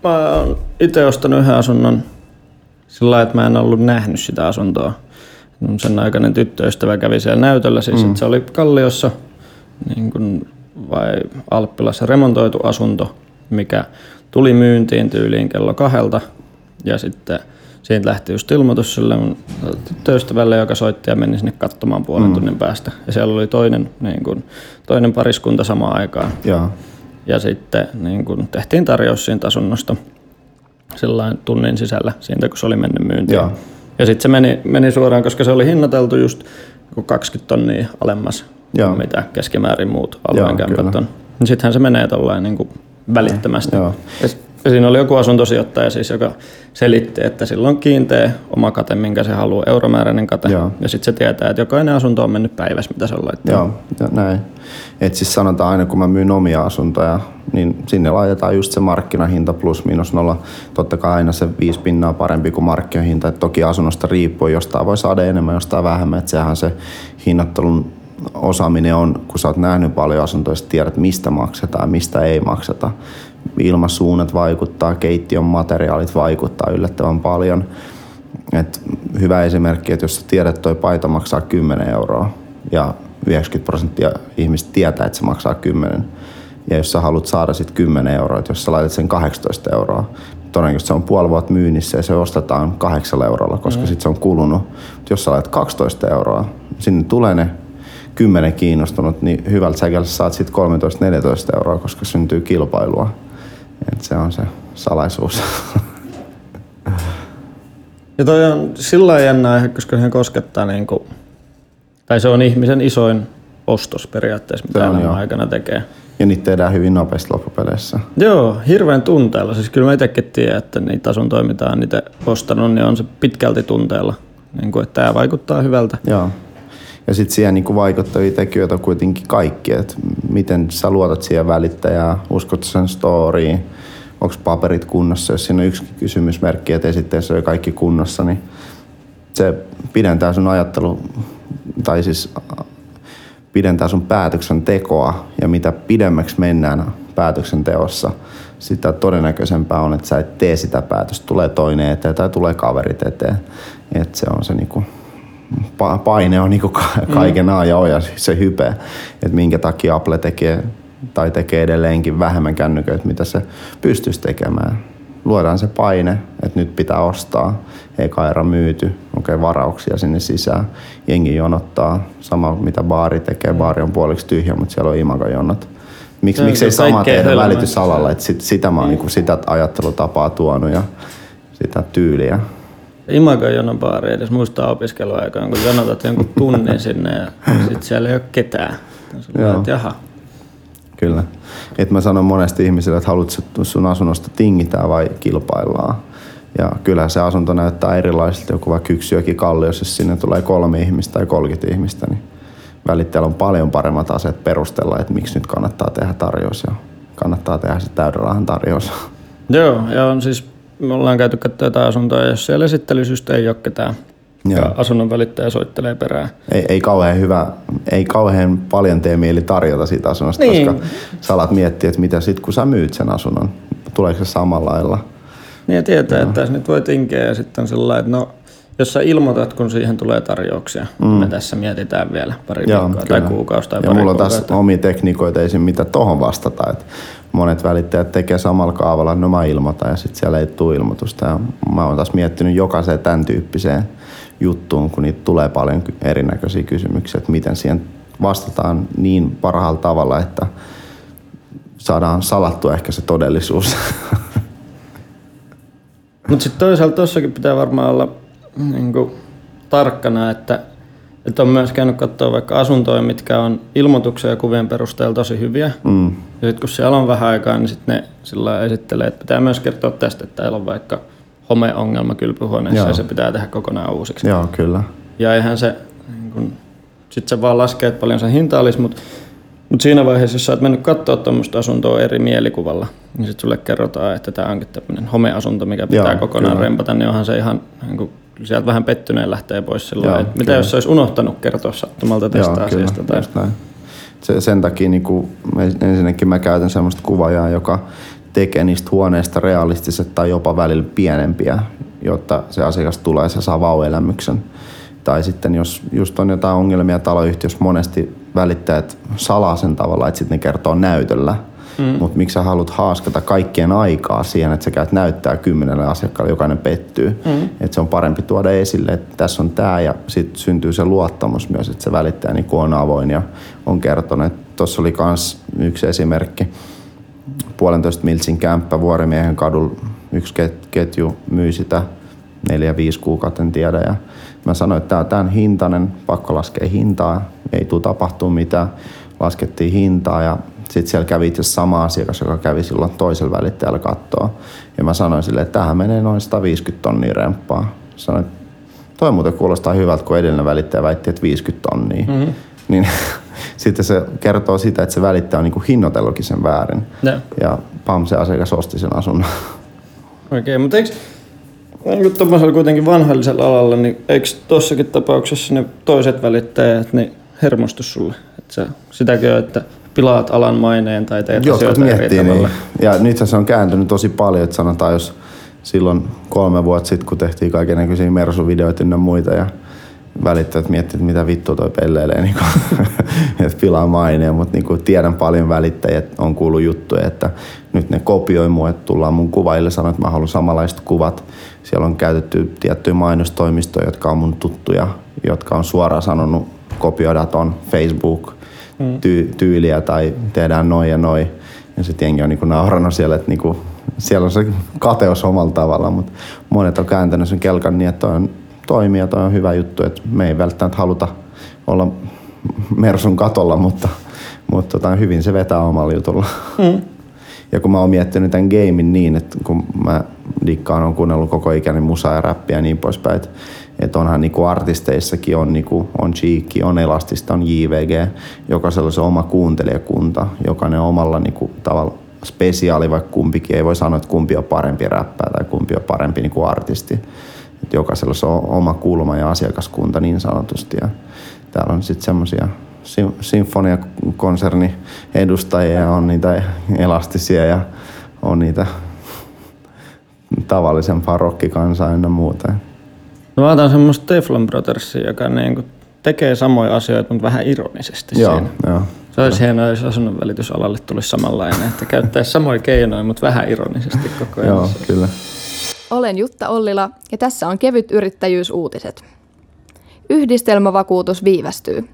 Mä oon itse ostanut yhden asunnon sillä että mä en ollut nähnyt sitä asuntoa. Mun Sen aikainen tyttöystävä kävi siellä näytöllä, siis mm. että se oli Kalliossa niin kuin, vai Alppilassa remontoitu asunto, mikä tuli myyntiin tyyliin kello kahdelta. Ja sitten siitä lähti just ilmoitus sille mun tyttöystävälle, joka soitti ja meni sinne katsomaan puolen mm. tunnin päästä. Ja siellä oli toinen, niin kuin, toinen pariskunta samaan aikaan. Joo. Ja sitten niin kun tehtiin tarjous siitä asunnosta sellainen tunnin sisällä, siitä kun se oli mennyt myyntiin. Joo. Ja sitten se meni, meni suoraan, koska se oli hinnoiteltu just joku 20 tonnia alemmas Joo. kuin mitä keskimäärin muut Joo, alueen kämpät kyllä. on. Niin sittenhän se menee tollain niin välittömästi. Joo. Ja, ja siinä oli joku asuntosijoittaja siis, joka selitti, että sillä on kiinteä oma kate, minkä se haluaa, euromääräinen kate. Joo. Ja sitten se tietää, että jokainen asunto on mennyt päivässä, mitä se on laittanut. Joo, ja näin. Et siis sanotaan aina, kun mä myyn omia asuntoja, niin sinne laitetaan just se markkinahinta plus miinus nolla. Totta kai aina se viisi pinnaa parempi kuin markkinahinta. Et toki asunnosta riippuu, jostain voi saada enemmän, jostain vähemmän. Et sehän se hinnoittelun osaaminen on, kun sä oot nähnyt paljon asuntoja, tiedät mistä maksetaan, mistä ei makseta. Ilmasuunnat vaikuttaa, keittiön materiaalit vaikuttaa yllättävän paljon. Et hyvä esimerkki, että jos sä tiedät, että toi paita maksaa 10 euroa ja 90 prosenttia ihmistä tietää, että se maksaa 10. Ja jos sä haluat saada sit 10 euroa, että jos sä laitat sen 18 euroa, todennäköisesti se on puoli vuotta myynnissä ja se ostetaan 8 eurolla, koska mm. sit se on kulunut. Mut jos sä laitat 12 euroa, sinne tulee ne 10 kiinnostunut, niin hyvältä säkellä saat sit 13-14 euroa, koska syntyy kilpailua. Et se on se salaisuus. Ja toi on sillä jännä aihe, koska se koskettaa niin kuin, tai se on ihmisen isoin ostos periaatteessa, mitä elämän aikana tekee. ja niitä tehdään hyvin nopeasti loppupeleissä. Joo, hirveän tunteella. Siis kyllä mä itsekin tiedän, että niitä asuntoja, mitä on itse ostanut, niin on se pitkälti tunteella. Niin kuin, että tämä vaikuttaa hyvältä. Joo. Ja sitten siihen niin vaikuttavia tekijöitä on kuitenkin kaikki, että miten sä luotat siihen välittäjään, uskot sen storyin, onko paperit kunnossa. Jos siinä on yksi kysymysmerkki, että esitteessä on kaikki kunnossa, niin se pidentää sun ajattelu, tai siis pidentää sun päätöksentekoa ja mitä pidemmäksi mennään päätöksenteossa, sitä todennäköisempää on, että sä et tee sitä päätöstä. Tulee toinen eteen tai tulee kaverit eteen. Et se on se niinku, paine on niinku ka- kaiken A ja O ja se hype, että minkä takia Apple tekee tai tekee edelleenkin vähemmän kännyköitä, mitä se pystyisi tekemään. Luodaan se paine, että nyt pitää ostaa, eka erä myyty, okei okay, varauksia sinne sisään. Jengi jonottaa, sama mitä baari tekee, baari on puoliksi tyhjä, mutta siellä on imagojonot. Miksi, Se on miksei sama tehdä hölmöintä. välitysalalla, että sit, sitä mä oon niin sitä ajattelutapaa tuonut ja sitä tyyliä. Imago jonon baari edes muistaa opiskeluaikaan, kun jonotat jonkun tunnin sinne ja sit siellä ei ole ketään. Joo. olet, jaha. Kyllä. Et mä sanon monesti ihmisille, että haluatko sun asunnosta tingitään vai kilpaillaan. Ja kyllä se asunto näyttää erilaiselta, joku vaikka yksi jokin kallios, jos sinne tulee kolme ihmistä tai 30 ihmistä, niin välittäjällä on paljon paremmat aseet perustella, että miksi nyt kannattaa tehdä tarjous ja kannattaa tehdä se täyden rahan tarjous. Joo, ja on siis, me ollaan käyty katsoa jotain asuntoa, jos siellä esittelysystä ei ole ketään, Joo. ja asunnon välittäjä soittelee perään. Ei, ei, kauhean hyvä, ei kauhean paljon tee mieli tarjota siitä asunnosta, Niin. koska sä alat miettiä, että mitä sit kun sä myyt sen asunnon, tuleeko se samalla lailla. Niin ja tietää, että tässä nyt voi tinkeä ja sitten on sellainen, että no, jos sä ilmoitat, kun siihen tulee tarjouksia, mm. me tässä mietitään vielä pari Joo, viikkoa kyllä. tai kuukausi tai Ja pari mulla on taas omia tekniikoita esim. mitä tohon vastata. Et monet välittäjät tekee samalla kaavalla, no mä ilmoitan ja sitten siellä ei tule ilmoitusta. Ja mä oon taas miettinyt jokaiseen tämän tyyppiseen juttuun, kun niitä tulee paljon erinäköisiä kysymyksiä, että miten siihen vastataan niin parhaalla tavalla, että saadaan salattua ehkä se todellisuus. Mutta sitten toisaalta tossakin pitää varmaan olla niin kuin, tarkkana, että, että on myös käynyt katsoa vaikka asuntoja, mitkä on ilmoituksen ja kuvien perusteella tosi hyviä. mm. Ja sitten kun siellä on vähän aikaa, niin sitten ne sillä esittelee, että pitää myös kertoa tästä, että täällä on vaikka homeongelma kylpyhuoneessa Joo. ja se pitää tehdä kokonaan uusiksi. Joo, kyllä. Ja eihän se, niin kun, sit se vaan laskee, että paljon se hinta olisi, mutta mut siinä vaiheessa, jos sä oot mennyt katsoa tuommoista asuntoa eri mielikuvalla, niin sitten sulle kerrotaan, että tämä onkin tämmöinen homeasunto, mikä pitää Joo, kokonaan kyllä. rempata, niin onhan se ihan, niin kun, sieltä vähän pettyneen lähtee pois sillä Joo, Mitä kyllä. jos se olisi unohtanut kertoa sattumalta tästä Joo, asiasta? Kyllä, Tai... Se, sen takia niin kuin, ensinnäkin mä käytän semmoista kuvaajaa, joka tekee niistä huoneista realistiset tai jopa välillä pienempiä, jotta se asiakas tulee ja saa vauelämyksen. Tai sitten jos just on jotain ongelmia taloyhtiössä, monesti välittäjät salaa sen tavalla, että sitten ne kertoo näytöllä. Mm. Mutta miksi sä haluat haaskata kaikkien aikaa siihen, että sä käyt näyttää kymmenelle asiakkaalle, jokainen pettyy. Mm. Että se on parempi tuoda esille, että tässä on tämä ja sitten syntyy se luottamus myös, että se välittäjä niin on avoin ja on kertonut. Tuossa oli myös yksi esimerkki. Puolentoista miltsin kämppä Vuorimiehen kadulla. Yksi ket- ketju myi sitä neljä, viisi kuukautta, en tiedä. Ja mä sanoin, että tämä on tämän hintainen, pakko laskea hintaa, ei tule tapahtua mitään. Laskettiin hintaa ja sitten siellä kävi itse sama asiakas, joka kävi silloin toisella välittäjällä kattoa. Ja mä sanoin sille, että tähän menee noin 150 tonnia remppaa. Sanoin, että toi muuten kuulostaa hyvältä, kun edellinen välittäjä väitti, että 50 tonnia. Mm-hmm. Niin sitten se kertoo sitä, että se välittäjä on niinku hinnoitellutkin sen väärin. Joo. Ja pam, se asiakas osti sen asunnon. Okei, mutta eikö niin tuommoisella kuitenkin vanhallisella alalla, niin eikö tossakin tapauksessa ne toiset välittäjät niin hermostu sulle? Että sä, sitäkin on, että pilaat alan maineen tai teet Jotkut asioita miettii niin. Ja nyt se on kääntynyt tosi paljon, että sanotaan, jos silloin kolme vuotta sitten, kun tehtiin kaiken näköisiä Mersu-videoita ynnä muita ja välittäjät miettii, että mitä vittua toi pelleilee, niin kuin, että pilaa maineen, mutta niin kuin tiedän paljon välittäjiä, että on kuullut juttuja, että nyt ne kopioi mua, että tullaan mun kuvaille sanoa, että mä haluan samanlaiset kuvat. Siellä on käytetty tiettyjä mainostoimistoja, jotka on mun tuttuja, jotka on suoraan sanonut, kopioida ton Facebook ty- tyyliä tai tehdään noin ja noin. Ja sitten jengi on niinku naurannut siellä, että niinku, siellä on se kateus omalla tavalla, mutta monet on kääntänyt sen kelkan niin, että toi on toimii ja toi on hyvä juttu, että me ei välttämättä haluta olla Mersun katolla, mutta, mutta tota, hyvin se vetää omalla jutulla. Mm. Ja kun mä oon miettinyt tämän gamein niin, että kun mä dikkaan on kuunnellut koko ikäni musaa ja räppiä ja niin poispäin, että, että onhan niinku artisteissakin on, niinku, on Cheekki, on Elastista, on JVG, jokaisella se oma kuuntelijakunta, jokainen omalla niinku, tavalla spesiaali, vaikka kumpikin ei voi sanoa, että kumpi on parempi räppää tai kumpi on parempi niinku artisti. Et jokaisella se on oma kulma ja asiakaskunta niin sanotusti. Ja täällä on sitten semmoisia sinfoniakonserni edustajia ja on niitä elastisia ja on niitä tavallisempaa rokkikansaa ynnä muuta. No mä otan semmoista Teflon Brothersia, joka niinku tekee samoja asioita, mutta vähän ironisesti Joo, siinä. joo. Se olisi hienoa, jos asunnon välitysalalle tulisi samanlainen, että käyttäisi samoja keinoja, mutta vähän ironisesti koko ajan. Joo, kyllä. Olen Jutta Ollila ja tässä on kevyt yrittäjyysuutiset. Yhdistelmävakuutus viivästyy.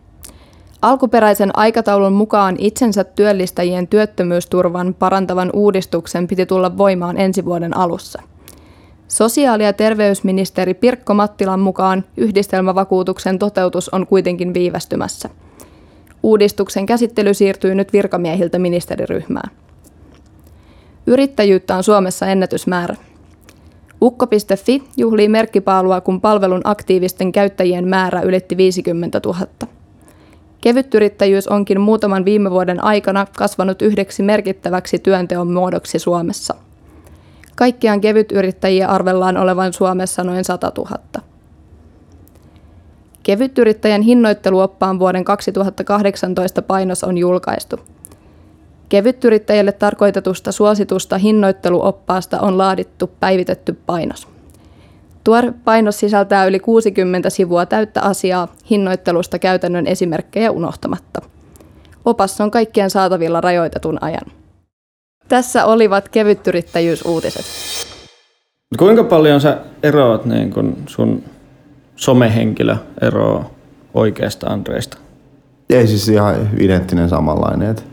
Alkuperäisen aikataulun mukaan itsensä työllistäjien työttömyysturvan parantavan uudistuksen piti tulla voimaan ensi vuoden alussa. Sosiaali- ja terveysministeri Pirkko Mattilan mukaan yhdistelmävakuutuksen toteutus on kuitenkin viivästymässä. Uudistuksen käsittely siirtyy nyt virkamiehiltä ministeriryhmään. Yrittäjyyttä on Suomessa ennätysmäärä. Ukko.fi juhlii merkkipaalua, kun palvelun aktiivisten käyttäjien määrä ylitti 50 000. Kevytyrittäjyys onkin muutaman viime vuoden aikana kasvanut yhdeksi merkittäväksi työnteon muodoksi Suomessa. Kaikkiaan kevytyrittäjiä arvellaan olevan Suomessa noin 100 000. Kevytyrittäjän hinnoitteluoppaan vuoden 2018 painos on julkaistu. Kevytyrittäjille tarkoitetusta suositusta hinnoitteluoppaasta on laadittu päivitetty painos. Tuore painos sisältää yli 60 sivua täyttä asiaa hinnoittelusta käytännön esimerkkejä unohtamatta. Opas on kaikkien saatavilla rajoitetun ajan. Tässä olivat kevytyrittäjyysuutiset. Kuinka paljon sä eroat niin kun sun somehenkilö eroaa oikeasta Andreista? Ei siis ihan identtinen samanlainen. Et,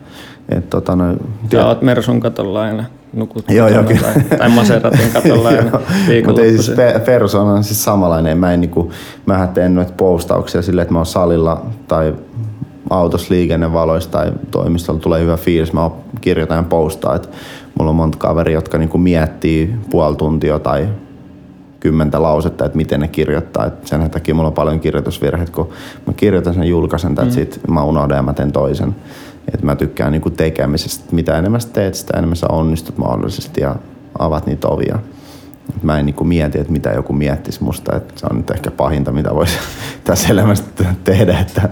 et, tota, no, Sä oot Mersun katolla aina nukut Joo, joo, kyllä. tai, tai Maseratin katolla aina Mutta ei siis pe- persona on siis samanlainen. Mä en niinku, mä teen noita postauksia silleen, että mä oon salilla tai autossa liikennevaloissa tai toimistolla tulee hyvä fiilis, mä kirjoitan ja postaan. Et mulla on monta kaveria, jotka niinku miettii puoli tuntia tai kymmentä lausetta, että miten ne kirjoittaa. Et sen takia mulla on paljon kirjoitusvirheitä, kun mä kirjoitan sen julkaisen, mm. sit mä unohdan ja mä teen toisen. Et mä tykkään niinku tekemisestä. Mitä enemmän sä teet, sitä enemmän sä onnistut mahdollisesti ja avaat niitä ovia. Mä en niinku mieti, että mitä joku miettisi musta. Et se on nyt ehkä pahinta, mitä voisi tässä elämässä tehdä, että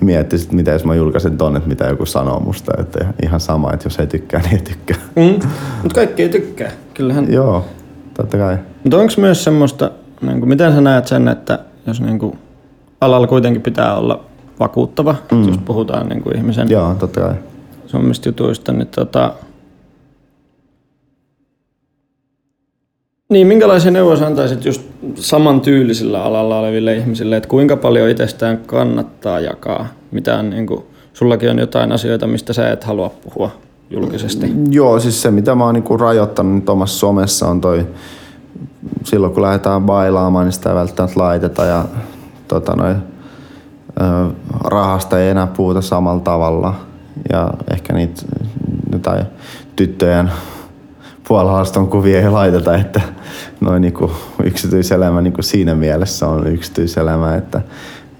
miettisi, että mitä jos mä julkaisen tonne, että mitä joku sanoo musta. Että ihan sama, että jos ei tykkää, niin ei tykkää. Mm. Mutta kaikki ei tykkää. Kyllähän. Joo, totta kai. Mutta onko myös semmoista, niin kuin, miten sä näet sen, että jos niin kuin, alalla kuitenkin pitää olla vakuuttava, mm. jos puhutaan niin kuin ihmisen Joo, totta kai. jutuista, niin tota... Niin, minkälaisia neuvoja antaisit just samantyylisellä alalla oleville ihmisille, että kuinka paljon itsestään kannattaa jakaa? Mitä on, niin kuin, sullakin on jotain asioita, mistä sä et halua puhua julkisesti. Joo, siis se mitä mä oon niinku rajoittanut nyt omassa somessa on toi, silloin kun lähdetään bailaamaan, niin sitä ei välttämättä laiteta ja tota noi, ö, rahasta ei enää puhuta samalla tavalla. Ja ehkä niitä jotain tyttöjen puolalaston kuvia ei laiteta, että noin niinku yksityiselämä niinku siinä mielessä on yksityiselämä, että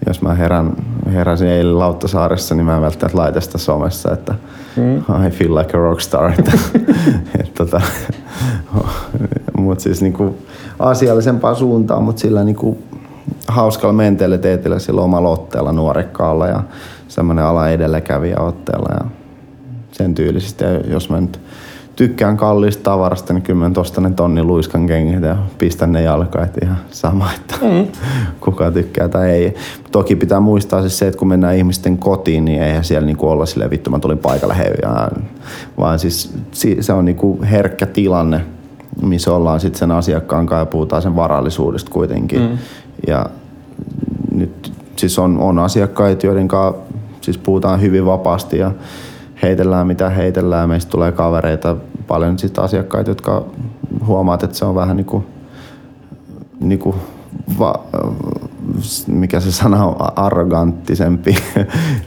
jos mä herän, heräsin eilen Lauttasaaressa, niin mä en välttämättä laita sitä somessa, että mm. I feel like a rockstar. Että, et, tota, mutta siis niinku asiallisempaan suuntaan, mutta sillä niinku hauskalla mentaliteetillä sillä omalla otteella nuorekkaalla ja semmoinen ala edelläkävijä otteella ja sen tyylisesti. Ja jos mä nyt tykkään kalliista tavarasta, niin kyllä mä tosta ne tonnin luiskan kengät ja pistän ne jalkaan, että ihan sama, että mm. kuka tykkää tai ei. Toki pitää muistaa siis se, että kun mennään ihmisten kotiin, niin eihän siellä niinku olla silleen, vittu mä tulin paikalle hei, ja, vaan siis si- se on niinku herkkä tilanne, missä ollaan sitten sen asiakkaan kanssa ja puhutaan sen varallisuudesta kuitenkin. Mm. Ja nyt siis on, on asiakkaita, joiden kanssa siis puhutaan hyvin vapaasti ja heitellään mitä heitellään. Meistä tulee kavereita, paljon sit asiakkaita, jotka huomaat, että se on vähän niinku, niinku va, mikä se sana on, arroganttisempi.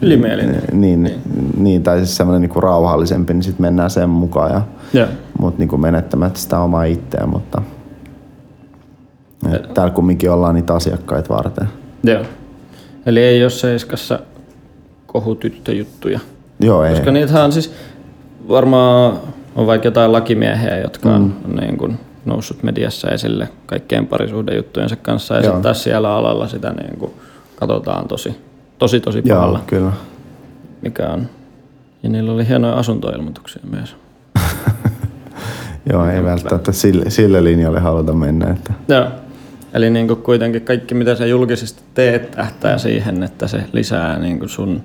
Ylimielinen. niin, niin. niin, tai siis semmoinen niinku rauhallisempi, niin sitten mennään sen mukaan. Ja, Joo. mutta niinku menettämättä sitä omaa itseä, mutta et täällä kumminkin ollaan niitä asiakkaita varten. Joo. Eli ei ole seiskassa kohutyttöjuttuja. Joo, ei. Koska niitähän on siis varmaan on vaikka jotain lakimiehiä, jotka on mm. niin kuin noussut mediassa esille kaikkien parisuhdejuttujensa kanssa ja Joo. sitten taas siellä alalla sitä niin kuin katsotaan tosi, tosi, tosi Joo, pahalla, kyllä. mikä on. Ja niillä oli hienoja asuntoilmoituksia myös. Joo, ei välttämättä sille, sille linjalle haluta mennä. Että. Joo. Eli niin kuin kuitenkin kaikki, mitä sä julkisesti teet, tähtää siihen, että se lisää niin kuin sun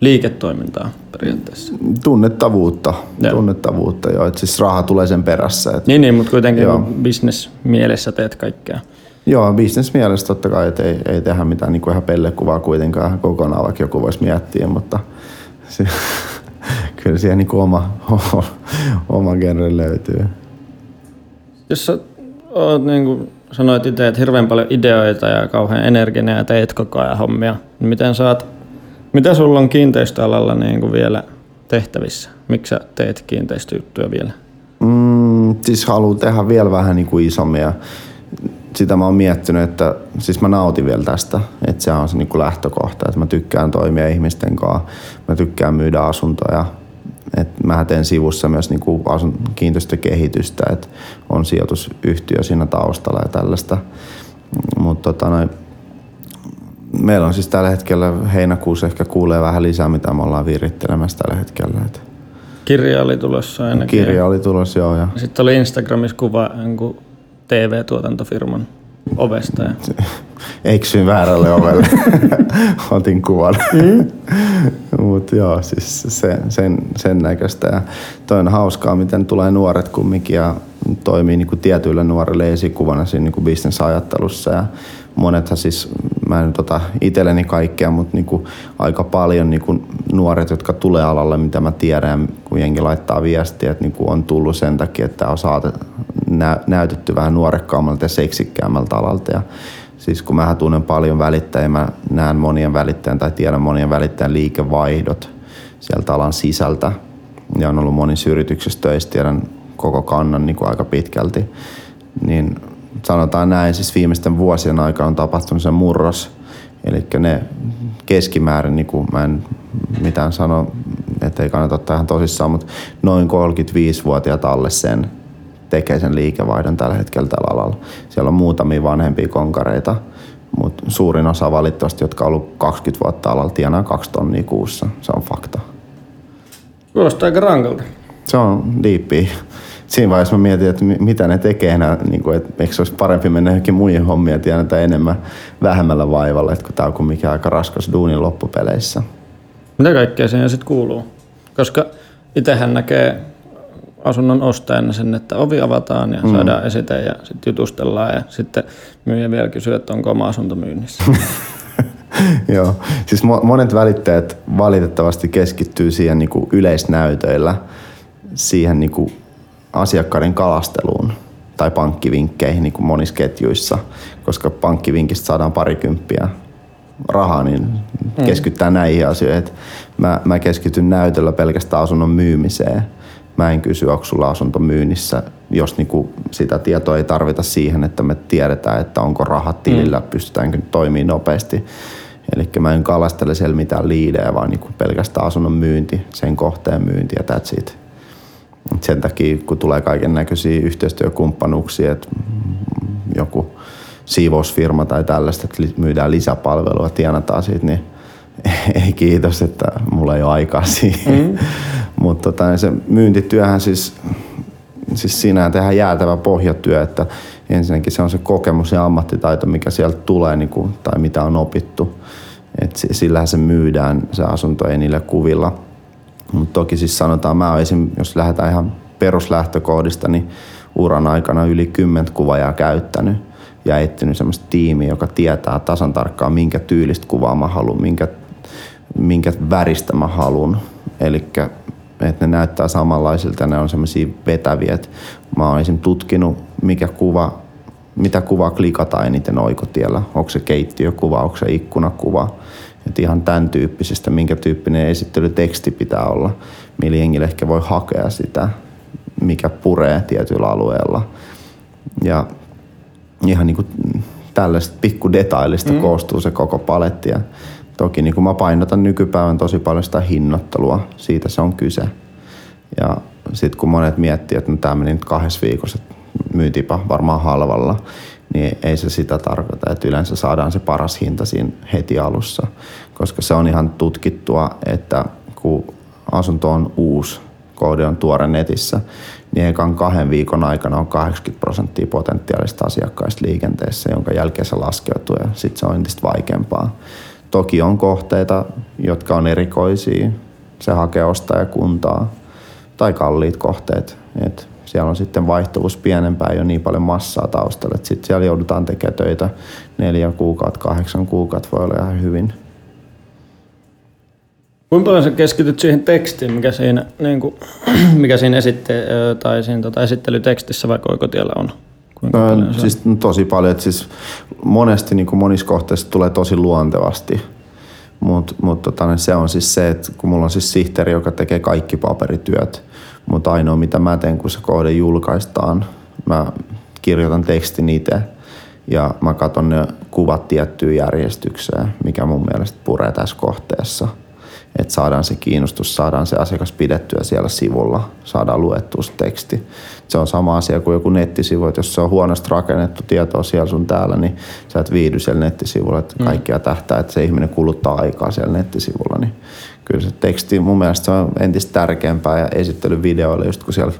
liiketoimintaa periaatteessa. Tunnettavuutta. Joo. Tunnettavuutta, joo. Siis raha tulee sen perässä. Että Niin, niin mutta kuitenkin Joo. business mielessä teet kaikkea. Joo, bisnesmielessä totta kai, että ei, ei tehdä mitään niin kuin ihan pellekuvaa kuitenkaan kokonaan, vaikka joku voisi miettiä, mutta se, kyllä siihen niin oma, oma genre löytyy. Jos sä oot niin kuin sanoit itse, että hirveän paljon ideoita ja kauhean energinen ja teet koko ajan hommia, niin miten saat, mitä sulla on kiinteistöalalla niin kuin vielä tehtävissä? Miksi sä teet kiinteistöjuttuja vielä? Mm, siis haluan tehdä vielä vähän niin kuin isommin ja sitä mä oon miettinyt, että siis mä nautin vielä tästä, että se on se niin kuin lähtökohta, että mä tykkään toimia ihmisten kanssa, mä tykkään myydä asuntoja, et mä teen sivussa myös niin kuin asun, kiinteistökehitystä, että on sijoitusyhtiö siinä taustalla ja tällaista. Mutta tota noin, meillä on siis tällä hetkellä heinäkuussa ehkä kuulee vähän lisää, mitä me ollaan virittelemässä tällä hetkellä. Et Kirja oli tulossa ainakin. kirja oli tulossa joo. Ja Sitten oli Instagramissa kuva jonkun TV-tuotantofirman ovesta. Ja... eksyin väärälle ovelle. Otin kuvan. Mm. Mutta joo, siis se, sen, sen näköistä. Ja toi on hauskaa, miten tulee nuoret kumminkin ja toimii niin kuin tietyillä nuorille esikuvana siinä niin kuin bisnesajattelussa. Ja monethan siis, mä en tota itselleni kaikkea, mutta niin kuin aika paljon niin kuin nuoret, jotka tulee alalle, mitä mä tiedän, kun jengi laittaa viestiä, että niin kuin on tullut sen takia, että on saatu nä- näytetty vähän nuorekkaammalta ja seksikkäämmältä alalta. Ja siis kun mä tunnen paljon välittäjiä, mä näen monien välittäjän tai tiedän monien välittäjän liikevaihdot sieltä alan sisältä. Ja on ollut monissa yrityksissä töissä, tiedän koko kannan niin kuin aika pitkälti. Niin sanotaan näin, siis viimeisten vuosien aikana on tapahtunut se murros. Eli ne keskimäärin, niin kuin mä en mitään sano, että ei kannata ottaa ihan tosissaan, mutta noin 35-vuotiaat alle sen tekee sen liikevaihdon tällä hetkellä tällä alalla. Siellä on muutamia vanhempia konkareita, mutta suurin osa valitettavasti, jotka on ollut 20 vuotta alalla, tienaa kaksi tonnia kuussa. Se on fakta. Kuulostaa aika rankalta. Se on diippiä. Siinä vaiheessa mä mietin, että mi- mitä ne tekee enää, niin kuin, että eikö se olisi parempi mennä johonkin muihin hommiin ja tienata enemmän vähemmällä vaivalla, että kun tämä on kumminkin aika raskas duunin loppupeleissä. Mitä kaikkea siihen sitten kuuluu? Koska itsehän näkee asunnon ostajana sen, että ovi avataan ja mm. saadaan esite ja sitten jutustellaan ja sitten myyjä vielä kysyy, että onko oma asunto myynnissä. Joo, siis mo- monet välittäjät valitettavasti keskittyy siihen niin kuin yleisnäytöillä, siihen niin kuin asiakkaiden kalasteluun tai pankkivinkkeihin niin kuin monissa ketjuissa, koska pankkivinkistä saadaan parikymppiä rahaa, niin keskittää näihin asioihin. Et Mä, mä keskityn näytöllä pelkästään asunnon myymiseen. Mä en kysy, onko sulla asunto myynnissä, jos niinku sitä tietoa ei tarvita siihen, että me tiedetään, että onko rahat tilillä, pystytäänkö toimimaan nopeasti. Eli mä en kalastele siellä mitään liidejä, vaan niinku pelkästään asunnon myynti, sen kohteen myynti ja that's it. Sen takia, kun tulee kaiken näköisiä yhteistyökumppanuuksia, että joku siivousfirma tai tällaista, että myydään lisäpalvelua, tienataan siitä, niin ei kiitos, että mulla ei ole aikaa siihen. Mm. Mutta tota, se myyntityöhän siis, siis siinä tehdään jäätävä pohjatyö, että ensinnäkin se on se kokemus ja ammattitaito, mikä sieltä tulee niin kuin, tai mitä on opittu. Et si- sillähän se myydään, se asunto ei niillä kuvilla. Mutta toki siis sanotaan, mä esim, jos lähdetään ihan peruslähtökohdista, niin uran aikana yli 10 kuvaajaa käyttänyt ja etsinyt semmoista tiimiä, joka tietää tasan tarkkaan, minkä tyylistä kuvaa mä haluan, minkä, minkä väristä mä haluan. Eli että ne näyttää samanlaisilta ne on semmoisia vetäviä. Et mä oon esim. tutkinut, mikä kuva, mitä kuvaa klikataan eniten oikotiellä. Onko se keittiökuva, onko se ikkunakuva. Et ihan tämän tyyppisestä, minkä tyyppinen esittelyteksti pitää olla, millä jengille ehkä voi hakea sitä, mikä puree tietyllä alueella. Ja ihan niin kuin tällaista pikkudetailista mm. koostuu se koko paletti. Ja toki niin kuin mä painotan nykypäivän tosi paljon sitä hinnoittelua, siitä se on kyse. Ja sitten kun monet miettii, että no tämä meni nyt kahdessa viikossa, että myytiinpä varmaan halvalla, niin ei se sitä tarkoita, että yleensä saadaan se paras hinta siinä heti alussa. Koska se on ihan tutkittua, että kun asunto on uusi, koodi on tuore netissä, niin ekan kahden viikon aikana on 80 prosenttia potentiaalista asiakkaista liikenteessä, jonka jälkeen se laskeutuu ja sitten se on entistä vaikeampaa. Toki on kohteita, jotka on erikoisia, se hakee ostajakuntaa tai kalliit kohteet. Et siellä on sitten vaihtuvuus pienempää jo niin paljon massaa taustalla, että sitten siellä joudutaan tekemään töitä neljä kuukautta, kahdeksan kuukautta voi olla ihan hyvin. Kuinka paljon sä keskityt siihen tekstiin, mikä siinä, niin kuin, mikä siinä esitte, tai siinä tota, esittelytekstissä vaikka oikotiellä on? no, siis tosi paljon, että siis monesti niin kuin monissa kohteissa tulee tosi luontevasti. Mutta mut, tota, niin se on siis se, että kun mulla on siis sihteeri, joka tekee kaikki paperityöt, mutta ainoa mitä mä teen, kun se kohde julkaistaan, mä kirjoitan tekstin itse ja mä katson ne kuvat tiettyyn järjestykseen, mikä mun mielestä puree tässä kohteessa – että saadaan se kiinnostus, saadaan se asiakas pidettyä siellä sivulla, saadaan luettua se teksti. Se on sama asia kuin joku nettisivu, että jos se on huonosti rakennettu tietoa siellä sun täällä, niin sä et viihdy siellä nettisivulla, että mm. kaikkia tähtää, että se ihminen kuluttaa aikaa siellä nettisivulla, niin kyllä se teksti mun mielestä se on entistä tärkeämpää ja esittelyvideoille, just kun siellä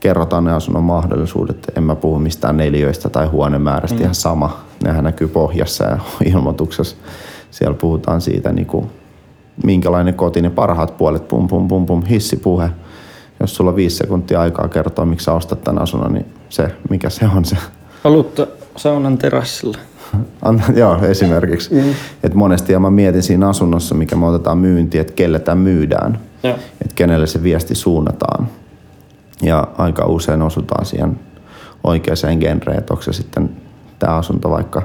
kerrotaan ne asunnon mahdollisuudet. En mä puhu mistään neljöistä tai huonemäärästä, mm. ihan sama. Nehän näkyy pohjassa ja ilmoituksessa. Siellä puhutaan siitä niin kuin minkälainen koti, ne parhaat puolet, pum pum pum pum, hissipuhe. Jos sulla on viisi sekuntia aikaa kertoa, miksi sä ostat tämän asunnon, niin se, mikä se on se. Olutta saunan terassilla. Anna, joo, esimerkiksi. Mm. Et monesti ja mä mietin siinä asunnossa, mikä me otetaan myyntiin, että kelle tämä myydään. Että kenelle se viesti suunnataan. Ja aika usein osutaan siihen oikeaan genreen, että onko se sitten tämä asunto vaikka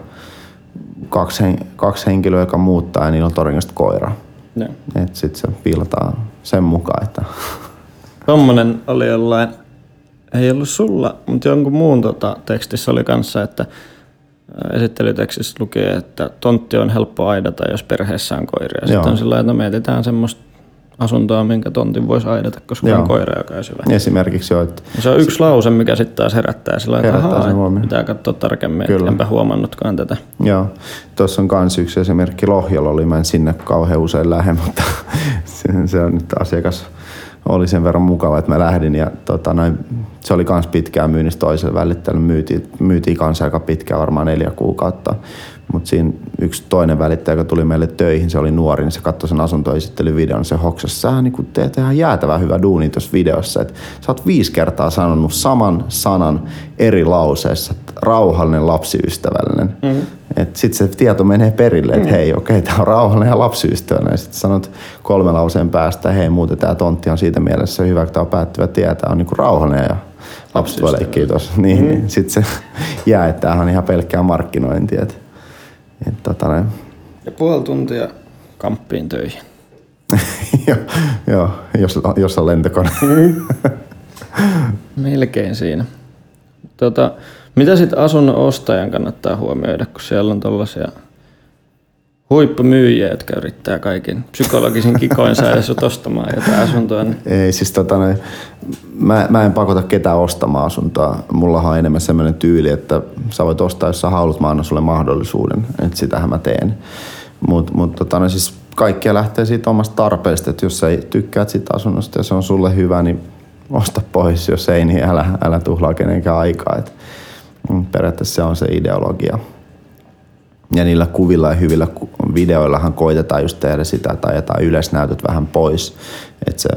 kaksi, kaksi henkilöä, joka muuttaa ja niillä on todennäköisesti koira. Että sitten se piilotaan sen mukaan, että... Tommonen oli jollain, ei ollut sulla, mutta jonkun muun tota, tekstissä oli kanssa, että esittelytekstissä lukee, että tontti on helppo aidata, jos perheessä on koiria. Sitten on sillä että mietitään semmoista asuntoa, minkä tontin voisi aidata, koska Joo. on koira, joka on hyvä. Esimerkiksi jo. Että se on yksi lause, mikä sitten taas herättää sillä herättää että, pitää katsoa tarkemmin, Kyllä. enpä huomannutkaan tätä. Joo, tuossa on myös yksi esimerkki Lohjalla oli, mä en sinne kauhean usein lähde, mutta se on nyt asiakas oli sen verran mukava, että mä lähdin ja tota, noin, se oli kans pitkään myynnissä toiselle välittäjälle. Myytiin, myytiin kanssa aika pitkään, varmaan neljä kuukautta. Mutta siinä yksi toinen välittäjä, joka tuli meille töihin, se oli nuori, niin se katsoi sen asuntoesittelyvideon, niin se hoksasi, sä niin teet ihan jäätävän hyvä duuni tuossa videossa. Et sä oot viisi kertaa sanonut saman sanan eri lauseessa, rauhallinen, lapsiystävällinen. Mm-hmm. Sitten se tieto menee perille, että mm. hei, okei, okay, tämä on rauhallinen ja lapsiystävällinen. Sitten sanot kolme lauseen päästä, hei, muuten tämä tontti on siitä mielessä hyvä, että tämä on päättyvä tietää, on niinku rauhallinen ja lapset voi leikkiä tuossa. Niin, mm. sitten se jää, että tämähän on ihan pelkkää markkinointia. Et, et, tota, ne. Ja puoli tuntia kamppiin töihin. joo, joo, jos, jos on lentokone. Melkein siinä. Tota, mitä sitten asunnon ostajan kannattaa huomioida, kun siellä on tällaisia huippumyyjiä, jotka yrittää kaikin psykologisen kikoin saada sut ostamaan jotain asuntoa? Niin... Ei, siis tota, mä, mä, en pakota ketään ostamaan asuntoa. Mullahan on enemmän sellainen tyyli, että sä voit ostaa, jos sä haluat, mä annan sulle mahdollisuuden. Että sitähän mä teen. Mutta mut, tota, siis kaikkia lähtee siitä omasta tarpeesta, että jos sä tykkäät siitä asunnosta ja se on sulle hyvä, niin osta pois. Jos ei, niin älä, älä tuhlaa kenenkään aikaa. Et Mm, periaatteessa se on se ideologia. Ja niillä kuvilla ja hyvillä videoillahan koitetaan just tehdä sitä tai jotain yleisnäytöt vähän pois, että se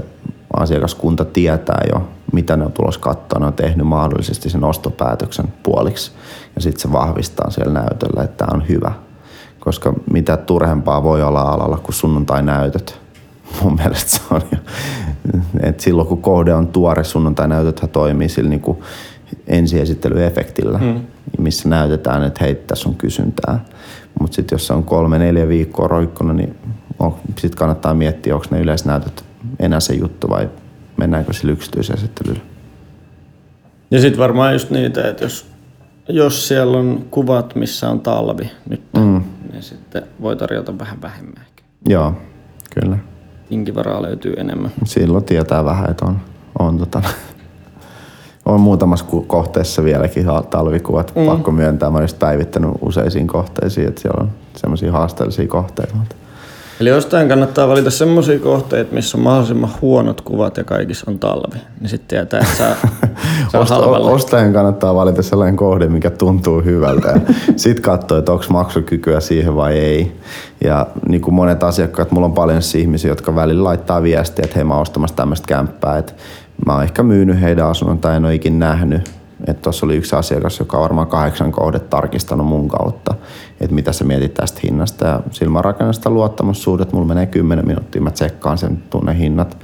asiakaskunta tietää jo, mitä ne on tulos katsoa. Ne on tehnyt mahdollisesti sen ostopäätöksen puoliksi ja sitten se vahvistaa siellä näytöllä, että tämä on hyvä. Koska mitä turhempaa voi olla alalla kuin sunnuntai-näytöt. Mun mielestä se on jo. Et silloin kun kohde on tuore, sunnuntai-näytöthän toimii sillä niin kuin ensiesittelyefektillä, mm. missä näytetään, että hei, tässä on kysyntää. Mutta sitten jos se on kolme, neljä viikkoa roikkuna, niin sitten kannattaa miettiä, onko ne yleisnäytöt enää se juttu vai mennäänkö sillä yksityisesittelyllä. Ja sitten varmaan just niitä, että jos, jos siellä on kuvat, missä on talvi nyt, mm. niin sitten voi tarjota vähän vähemmän. Joo, kyllä. Tinkivaraa löytyy enemmän. Silloin tietää vähän, että on, on tota, on muutamassa kohteessa vieläkin talvikuvat, mm. pakko myöntää. Mä olen päivittänyt useisiin kohteisiin, että siellä on semmoisia haasteellisia kohteita. Eli jostain kannattaa valita semmoisia kohteita, missä on mahdollisimman huonot kuvat ja kaikissa on talvi. Niin sitten tietää, että saa, saa Osta, Ostajan kannattaa valita sellainen kohde, mikä tuntuu hyvältä. sitten katsoa, että onko maksukykyä siihen vai ei. Ja niin kuin monet asiakkaat, mulla on paljon ihmisiä, jotka välillä laittaa viestiä, että hei mä ostamassa tämmöistä kämppää, että mä oon ehkä myynyt heidän asunnon tai en ole ikin nähnyt. Että tuossa oli yksi asiakas, joka on varmaan kahdeksan kohdet tarkistanut mun kautta, että mitä sä mietit tästä hinnasta. Ja sillä rakennan sitä luottamussuhdet, mulla menee 10 minuuttia, mä tsekkaan sen tunnehinnat.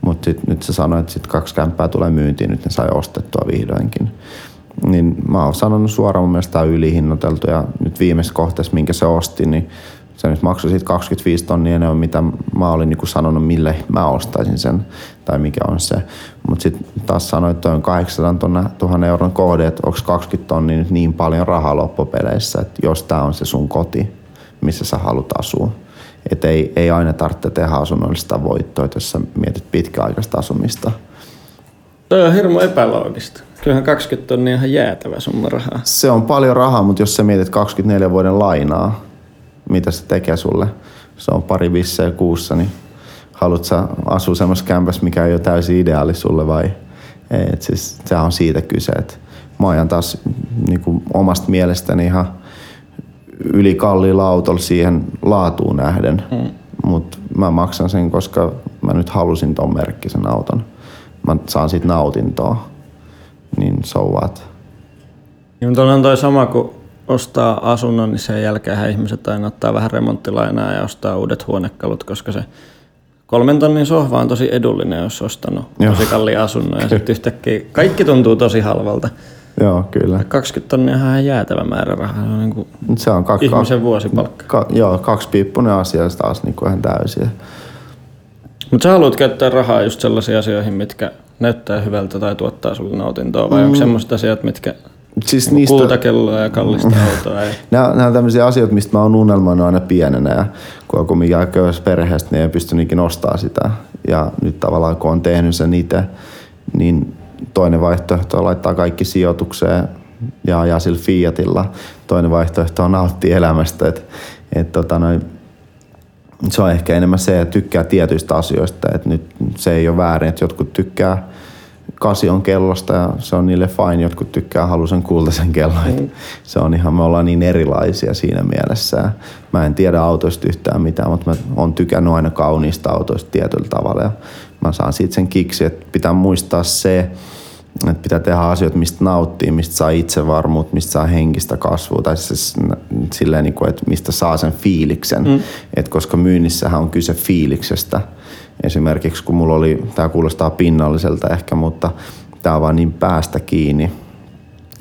Mutta nyt se sanoi, että sit kaksi kämppää tulee myyntiin, nyt ne sai ostettua vihdoinkin. Niin mä oon sanonut suoraan, mun mielestä ylihinnoiteltu ja nyt viimeisessä kohteessa, minkä se osti, niin se nyt maksoi siitä 25 tonnia enemmän, mitä mä olin niin sanonut, mille mä ostaisin sen tai mikä on se. Mutta sitten taas sanoin, että on 800 000 euron kohde, että onko 20 tonnia nyt niin paljon rahaa loppupeleissä, että jos tämä on se sun koti, missä sä haluat asua. Että ei, ei aina tarvitse tehdä asunnollista voittoa, jos sä mietit pitkäaikaista asumista. Toi on hirmu epäloogista. Kyllähän 20 tonnia ihan jäätävä summa rahaa. Se on paljon rahaa, mutta jos sä mietit 24 vuoden lainaa, mitä se tekee sulle, se on pari bissejä kuussa, niin haluat sä asua semmoisessa kämpässä, mikä ei ole täysin ideaali sulle vai ei. Et siis, sehän on siitä kyse. Et mä ajan taas niin kuin omasta mielestäni ihan ylikalliilla autolla siihen laatuun nähden. Mm. Mutta mä maksan sen, koska mä nyt halusin ton merkkisen auton. Mä saan siitä nautintoa. Niin so what? Niin, on toi sama kuin ostaa asunnon, niin sen jälkeen ihmiset aina ottaa vähän remonttilainaa ja ostaa uudet huonekalut, koska se kolmen tonnin sohva on tosi edullinen, jos ostanut Joo. tosi kalliin asunnon ja sitten yhtäkkiä kaikki tuntuu tosi halvalta. Joo, kyllä. 20 tonnia on ihan jäätävä määrä rahaa. Se on, niin kuin se on kaksi, ihmisen vuosipalkka. Ka, joo, kaksi piippunen asia taas niin kuin ihan täysin. Mutta sä haluat käyttää rahaa just sellaisiin asioihin, mitkä näyttää hyvältä tai tuottaa sulle nautintoa, vai mm. onko semmoiset asiat, mitkä siis niistä... kultakelloa ja kallista mm. autoa. Ei. Nämä, nämä on tämmöisiä asioita, mistä mä oon unelmoinut aina pienenä ja kun on kumminkin köyhässä perheestä, niin ei pystynyt ikinä ostaa sitä. Ja nyt tavallaan kun on tehnyt sen itse, niin toinen vaihtoehto on laittaa kaikki sijoitukseen ja ajaa sillä Fiatilla. Toinen vaihtoehto on nauttia elämästä. Et, et tota noin, se on ehkä enemmän se, että tykkää tietyistä asioista. Et nyt se ei ole väärin, että jotkut tykkää kasion kellosta ja se on niille fine, jotkut tykkää halusen kultaisen kellon. Mm. Se on ihan, me ollaan niin erilaisia siinä mielessä. Mä en tiedä autoista yhtään mitään, mutta mä oon tykännyt aina kauniista autoista tietyllä tavalla ja mä saan siitä sen kiksi, että pitää muistaa se, että pitää tehdä asioita, mistä nauttii, mistä saa itsevarmuutta, mistä saa henkistä kasvua, tai siis silleen, niin että mistä saa sen fiiliksen. Mm. Et koska myynnissähän on kyse fiiliksestä. Esimerkiksi kun mulla oli, tämä kuulostaa pinnalliselta ehkä, mutta tämä on vaan niin päästä kiinni,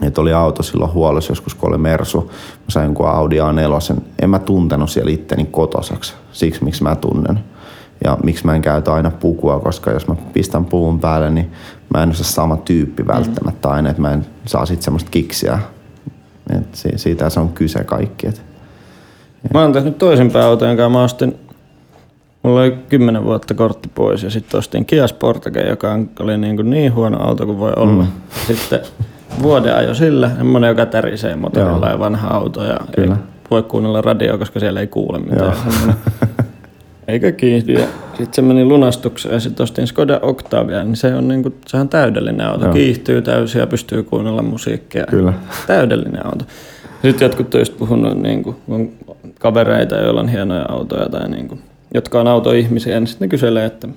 että oli auto silloin huollossa joskus, kun oli Mersu. Mä sain jonkun Audi A4. En mä tuntenut siellä itteni kotosaksi. Siksi, miksi mä tunnen. Ja miksi mä en käytä aina pukua, koska jos mä pistän puun päälle, niin mä en ole sama tyyppi välttämättä aina, että mä en saa sit semmoista kiksiä. Et siitä se on kyse kaikki. Et. Mä oon tehnyt toisinpäin auton, jonka mä ostin Mulla oli kymmenen vuotta kortti pois ja sitten ostin Kia Sportage, joka oli niin, kuin niin huono auto kuin voi olla. Mm. Sitten vuoden ajo sillä, semmoinen, joka tärisee motorilla ja vanha auto ja Kyllä. ei voi kuunnella radioa, koska siellä ei kuule mitään. Eikä kiihdy. Sitten se meni lunastukseen ja sitten ostin Skoda Octavia, niin se on, niinku, se on täydellinen auto. Joo. Kiihtyy täysin ja pystyy kuunnella musiikkia. Kyllä. Täydellinen auto. Sitten jotkut töistä puhunut niin kuin, on kavereita, joilla on hienoja autoja tai niin kuin, jotka on autoihmisiä, niin sitten ne kyselee, että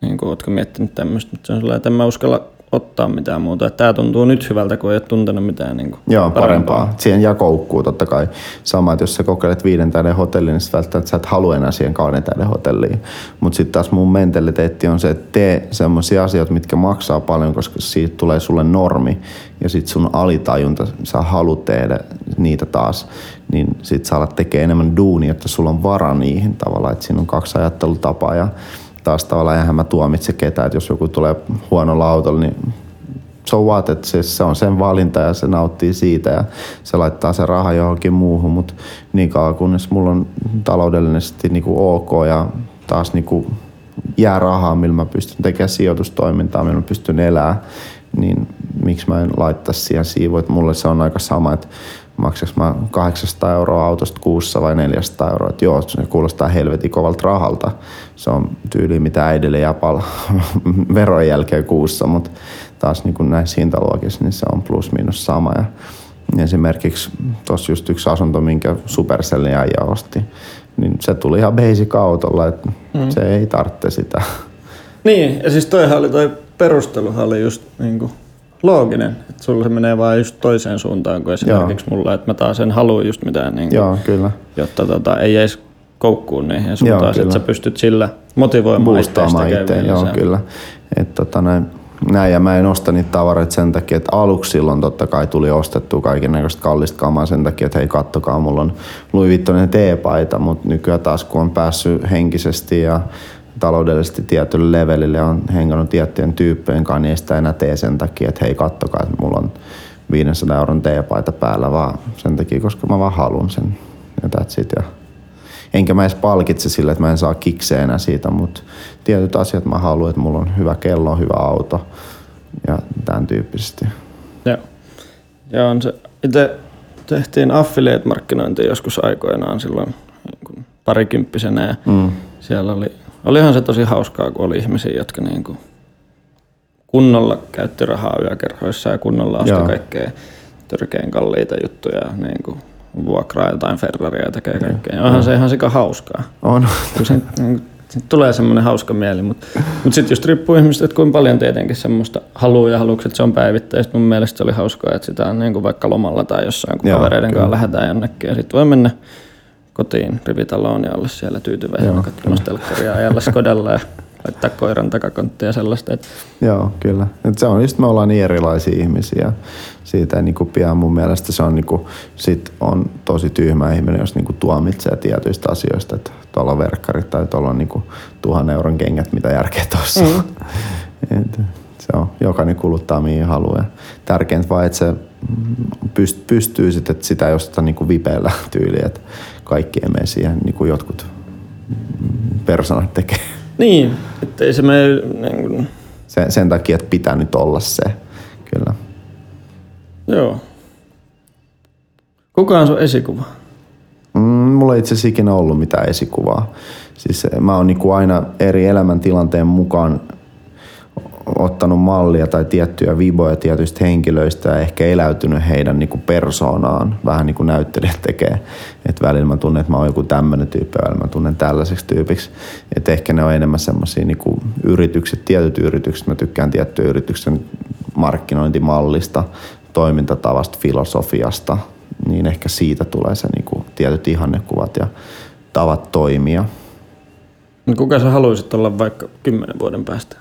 niin kuin, ootko miettinyt tämmöistä, mutta se on sellainen, että en mä uskalla ottaa mitään muuta. Tämä tuntuu nyt hyvältä, kun ei ole tuntenut mitään niin kuin Joo, parempaa. parempaa. Siihen jää koukkuu totta kai. Sama, että jos sä kokeilet viiden tähden hotellin, niin välttämättä sä et halua enää siihen kahden tähden hotelliin. Mutta sitten taas mun mentaliteetti on se, että tee semmoisia asioita, mitkä maksaa paljon, koska siitä tulee sulle normi. Ja sitten sun alitajunta, sä haluat tehdä niitä taas, niin sit sä alat tekee enemmän duunia, että sulla on vara niihin tavallaan. Että siinä on kaksi ajattelutapaa ja taas tavallaan eihän mä tuomitse ketään, että jos joku tulee huonolla autolla, niin so what, että se, se on sen valinta ja se nauttii siitä ja se laittaa se raha johonkin muuhun, mutta niin kauan kunnes mulla on taloudellisesti niin kuin ok ja taas niin kuin jää rahaa, millä mä pystyn tekemään sijoitustoimintaa, millä mä pystyn elämään, niin miksi mä en laittaisi siihen siivuun, että mulle se on aika sama, että maksaks mä 800 euroa autosta kuussa vai 400 euroa. Että joo, se kuulostaa helvetin kovalta rahalta. Se on tyyli mitä äidille jää pal- verojen jälkeen kuussa, mutta taas niin kuin näissä hintaluokissa niin se on plus minus sama. Ja esimerkiksi tuossa just yksi asunto, minkä Supercellin äijä osti, niin se tuli ihan basic autolla, että mm. se ei tarvitse sitä. Niin, ja siis toihan oli toi perusteluhan oli just niinku looginen, että sulla se menee vaan just toiseen suuntaan kuin esimerkiksi Joo. mulla, että mä taas en halua just mitään, niinku, Joo, kyllä. jotta tota, ei edes koukkuun niihin sun taas, että sä pystyt sillä motivoimaan itseäsi itse, joo sen. kyllä. Et, tota, näin, näin, ja mä en osta niitä tavaroita sen takia, että aluksi silloin totta kai tuli ostettua kaiken näköistä kallista kamaa sen takia, että hei kattokaa, mulla on Louis Vuittonin teepaita, mutta nykyään taas kun on päässyt henkisesti ja taloudellisesti tietylle levelille on hengannut tiettyjen tyyppien kanssa, niin sitä enää tee sen takia, että hei kattokaa, että mulla on 500 euron teepaita päällä, vaan sen takia, koska mä vaan haluan sen. Ja that's it. Ja enkä mä edes palkitse sille, että mä en saa kikseä enää siitä, mutta tietyt asiat mä haluan, että mulla on hyvä kello, hyvä auto ja tämän tyyppisesti. Joo. Ja on se, itse tehtiin affiliate-markkinointia joskus aikoinaan silloin niin parikymppisenä ja mm. siellä oli, olihan se tosi hauskaa, kun oli ihmisiä, jotka niin kuin kunnolla käytti rahaa yökerhoissa ja kunnolla osti Joo. kaikkea törkeän kalliita juttuja niin kuin vuokraa jotain Ferraria ja tekee kaikkea. Onhan se ihan sika hauskaa. On. Se, se tulee semmoinen hauska mieli, mutta mut sitten just riippuu ihmistä, että kuinka paljon tietenkin semmoista haluaa ja haluuks, että se on päivittäistä. Mun mielestä se oli hauskaa, että sitä on niin kuin vaikka lomalla tai jossain, kun Joo, kavereiden kanssa lähdetään jonnekin ja sitten voi mennä kotiin rivitaloon ja olla siellä tyytyväisenä katsomassa telkkaria ajalla Skodella ja laittaa koiran takakonttia ja sellaista. Että... Joo, kyllä. Et se on just, me ollaan niin erilaisia ihmisiä. Siitä ei niinku pian mun mielestä se on, niinku, sit on tosi tyhmä ihminen, jos niinku tuomitsee tietyistä asioista, että tuolla on verkkarit tai tuolla on niinku tuhan euron kengät, mitä järkeä tuossa mm. se on, jokainen kuluttaa mihin haluaa. Tärkeintä vaan, että se pyst, pystyy sitten, että sitä osteta niinku vipeillä tyyliä, että kaikki ei mene siihen, niin kuin jotkut persoonat tekee. Niin, että ei se mene... Niin kuin... sen, sen takia, että pitää nyt olla se, kyllä. Joo. Kuka on sun esikuva? Mm, mulla ei itse asiassa ikinä ollut mitään esikuvaa. Siis mä oon niinku aina eri elämäntilanteen mukaan ottanut mallia tai tiettyjä viboja tietyistä henkilöistä ja ehkä eläytynyt heidän niin kuin persoonaan, vähän niin kuin näyttelijät tekee. Että välillä mä tunnen, että mä oon joku tämmöinen tyyppi, ja mä tunnen tällaiseksi tyypiksi. Että ehkä ne on enemmän semmoisia niin yritykset, tietyt yritykset. Mä tykkään tiettyä yrityksen markkinointimallista, toimintatavasta, filosofiasta. Niin ehkä siitä tulee se niin kuin tietyt ihannekuvat ja tavat toimia. No kuka sä haluaisit olla vaikka kymmenen vuoden päästä?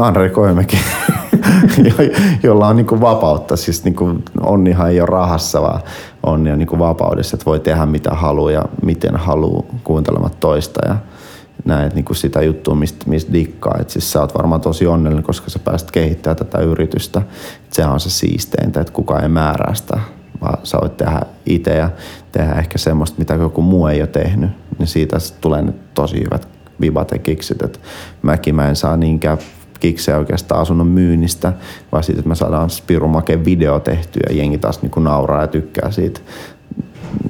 Andrei Koimäki, jolla on niin vapautta. Siis niin onnihan ei ole rahassa, vaan onni on niin vapaudessa, että voi tehdä mitä haluaa ja miten haluaa kuuntelemat toista. Ja näet niin kuin sitä juttua, mistä, mistä dikkaa. Et siis sä oot varmaan tosi onnellinen, koska sä pääset kehittämään tätä yritystä. Et sehän on se siisteintä, että kukaan ei määrää sitä, vaan sä voit tehdä itse ja tehdä ehkä semmoista, mitä joku muu ei ole tehnyt. Niin siitä tulee nyt tosi hyvät vibat ja kiksit, että mäkin mä en saa niinkään kikseä oikeastaan asunnon myynnistä, vaan siitä, että me saadaan Spirumake video tehtyä ja jengi taas niin kuin nauraa ja tykkää siitä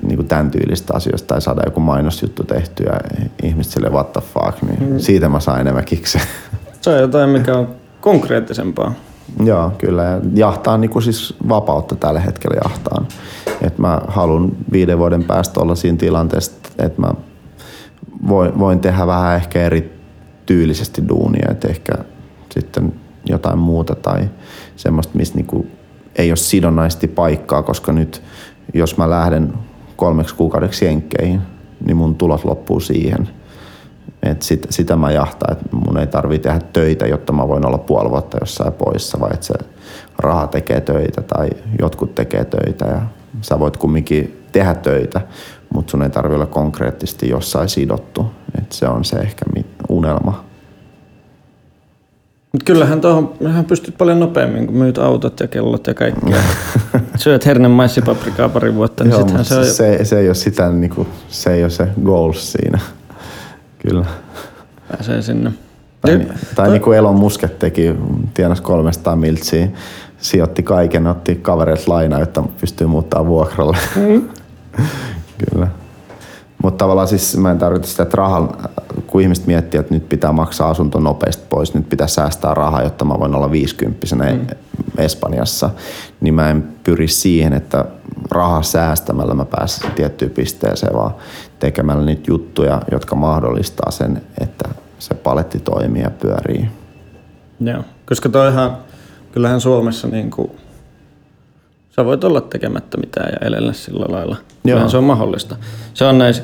niin kuin tämän tyylistä asioista tai saada joku mainosjuttu tehtyä ja ihmiset sille what the fuck, niin mm. siitä mä saan enemmän kikseä. Se on jotain, mikä on konkreettisempaa. Joo, kyllä. Ja jahtaan niin kuin siis vapautta tällä hetkellä jahtaan. Et mä haluan viiden vuoden päästä olla siinä tilanteessa, että mä voin, voin tehdä vähän ehkä eri tyylisesti duunia. Et ehkä sitten jotain muuta tai semmoista, missä niinku ei ole sidonnaisesti paikkaa, koska nyt jos mä lähden kolmeksi kuukaudeksi jenkkeihin, niin mun tulot loppuu siihen. Et sit, sitä mä jahtaan, että mun ei tarvii tehdä töitä, jotta mä voin olla puoli vuotta jossain poissa, vai että se raha tekee töitä tai jotkut tekee töitä ja sä voit kumminkin tehdä töitä, mutta sun ei tarvi olla konkreettisesti jossain sidottu. Et se on se ehkä unelma. Kyllähän tuohon pystyt paljon nopeammin, kun myyt autot ja kellot ja kaikkea. Syöt hernen maissipaprikaa pari vuotta, niin Joo, se on se, se, ei ole sitä, niin kuin, se ei ole se goals siinä. Kyllä. Pääsee sinne. Tai, ja, tai niin kuin Elon Musket teki, tienas 300 miltsiä, sijoitti kaiken, otti kavereilta lainaa, jotta pystyy muuttaa vuokralle. Mm. Kyllä. Mutta tavallaan siis mä en tarkoita sitä, että rahan, kun ihmiset miettii, että nyt pitää maksaa asunto nopeasti pois, nyt pitää säästää rahaa, jotta mä voin olla 50 mm. Espanjassa, niin mä en pyri siihen, että rahaa säästämällä mä pääsen tiettyyn pisteeseen, vaan tekemällä niitä juttuja, jotka mahdollistaa sen, että se paletti toimii ja pyörii. Joo. Koska toihan, kyllähän Suomessa niin kuin, sä voit olla tekemättä mitään ja elellä sillä lailla. Kyllähän se on mahdollista. Se on näissä,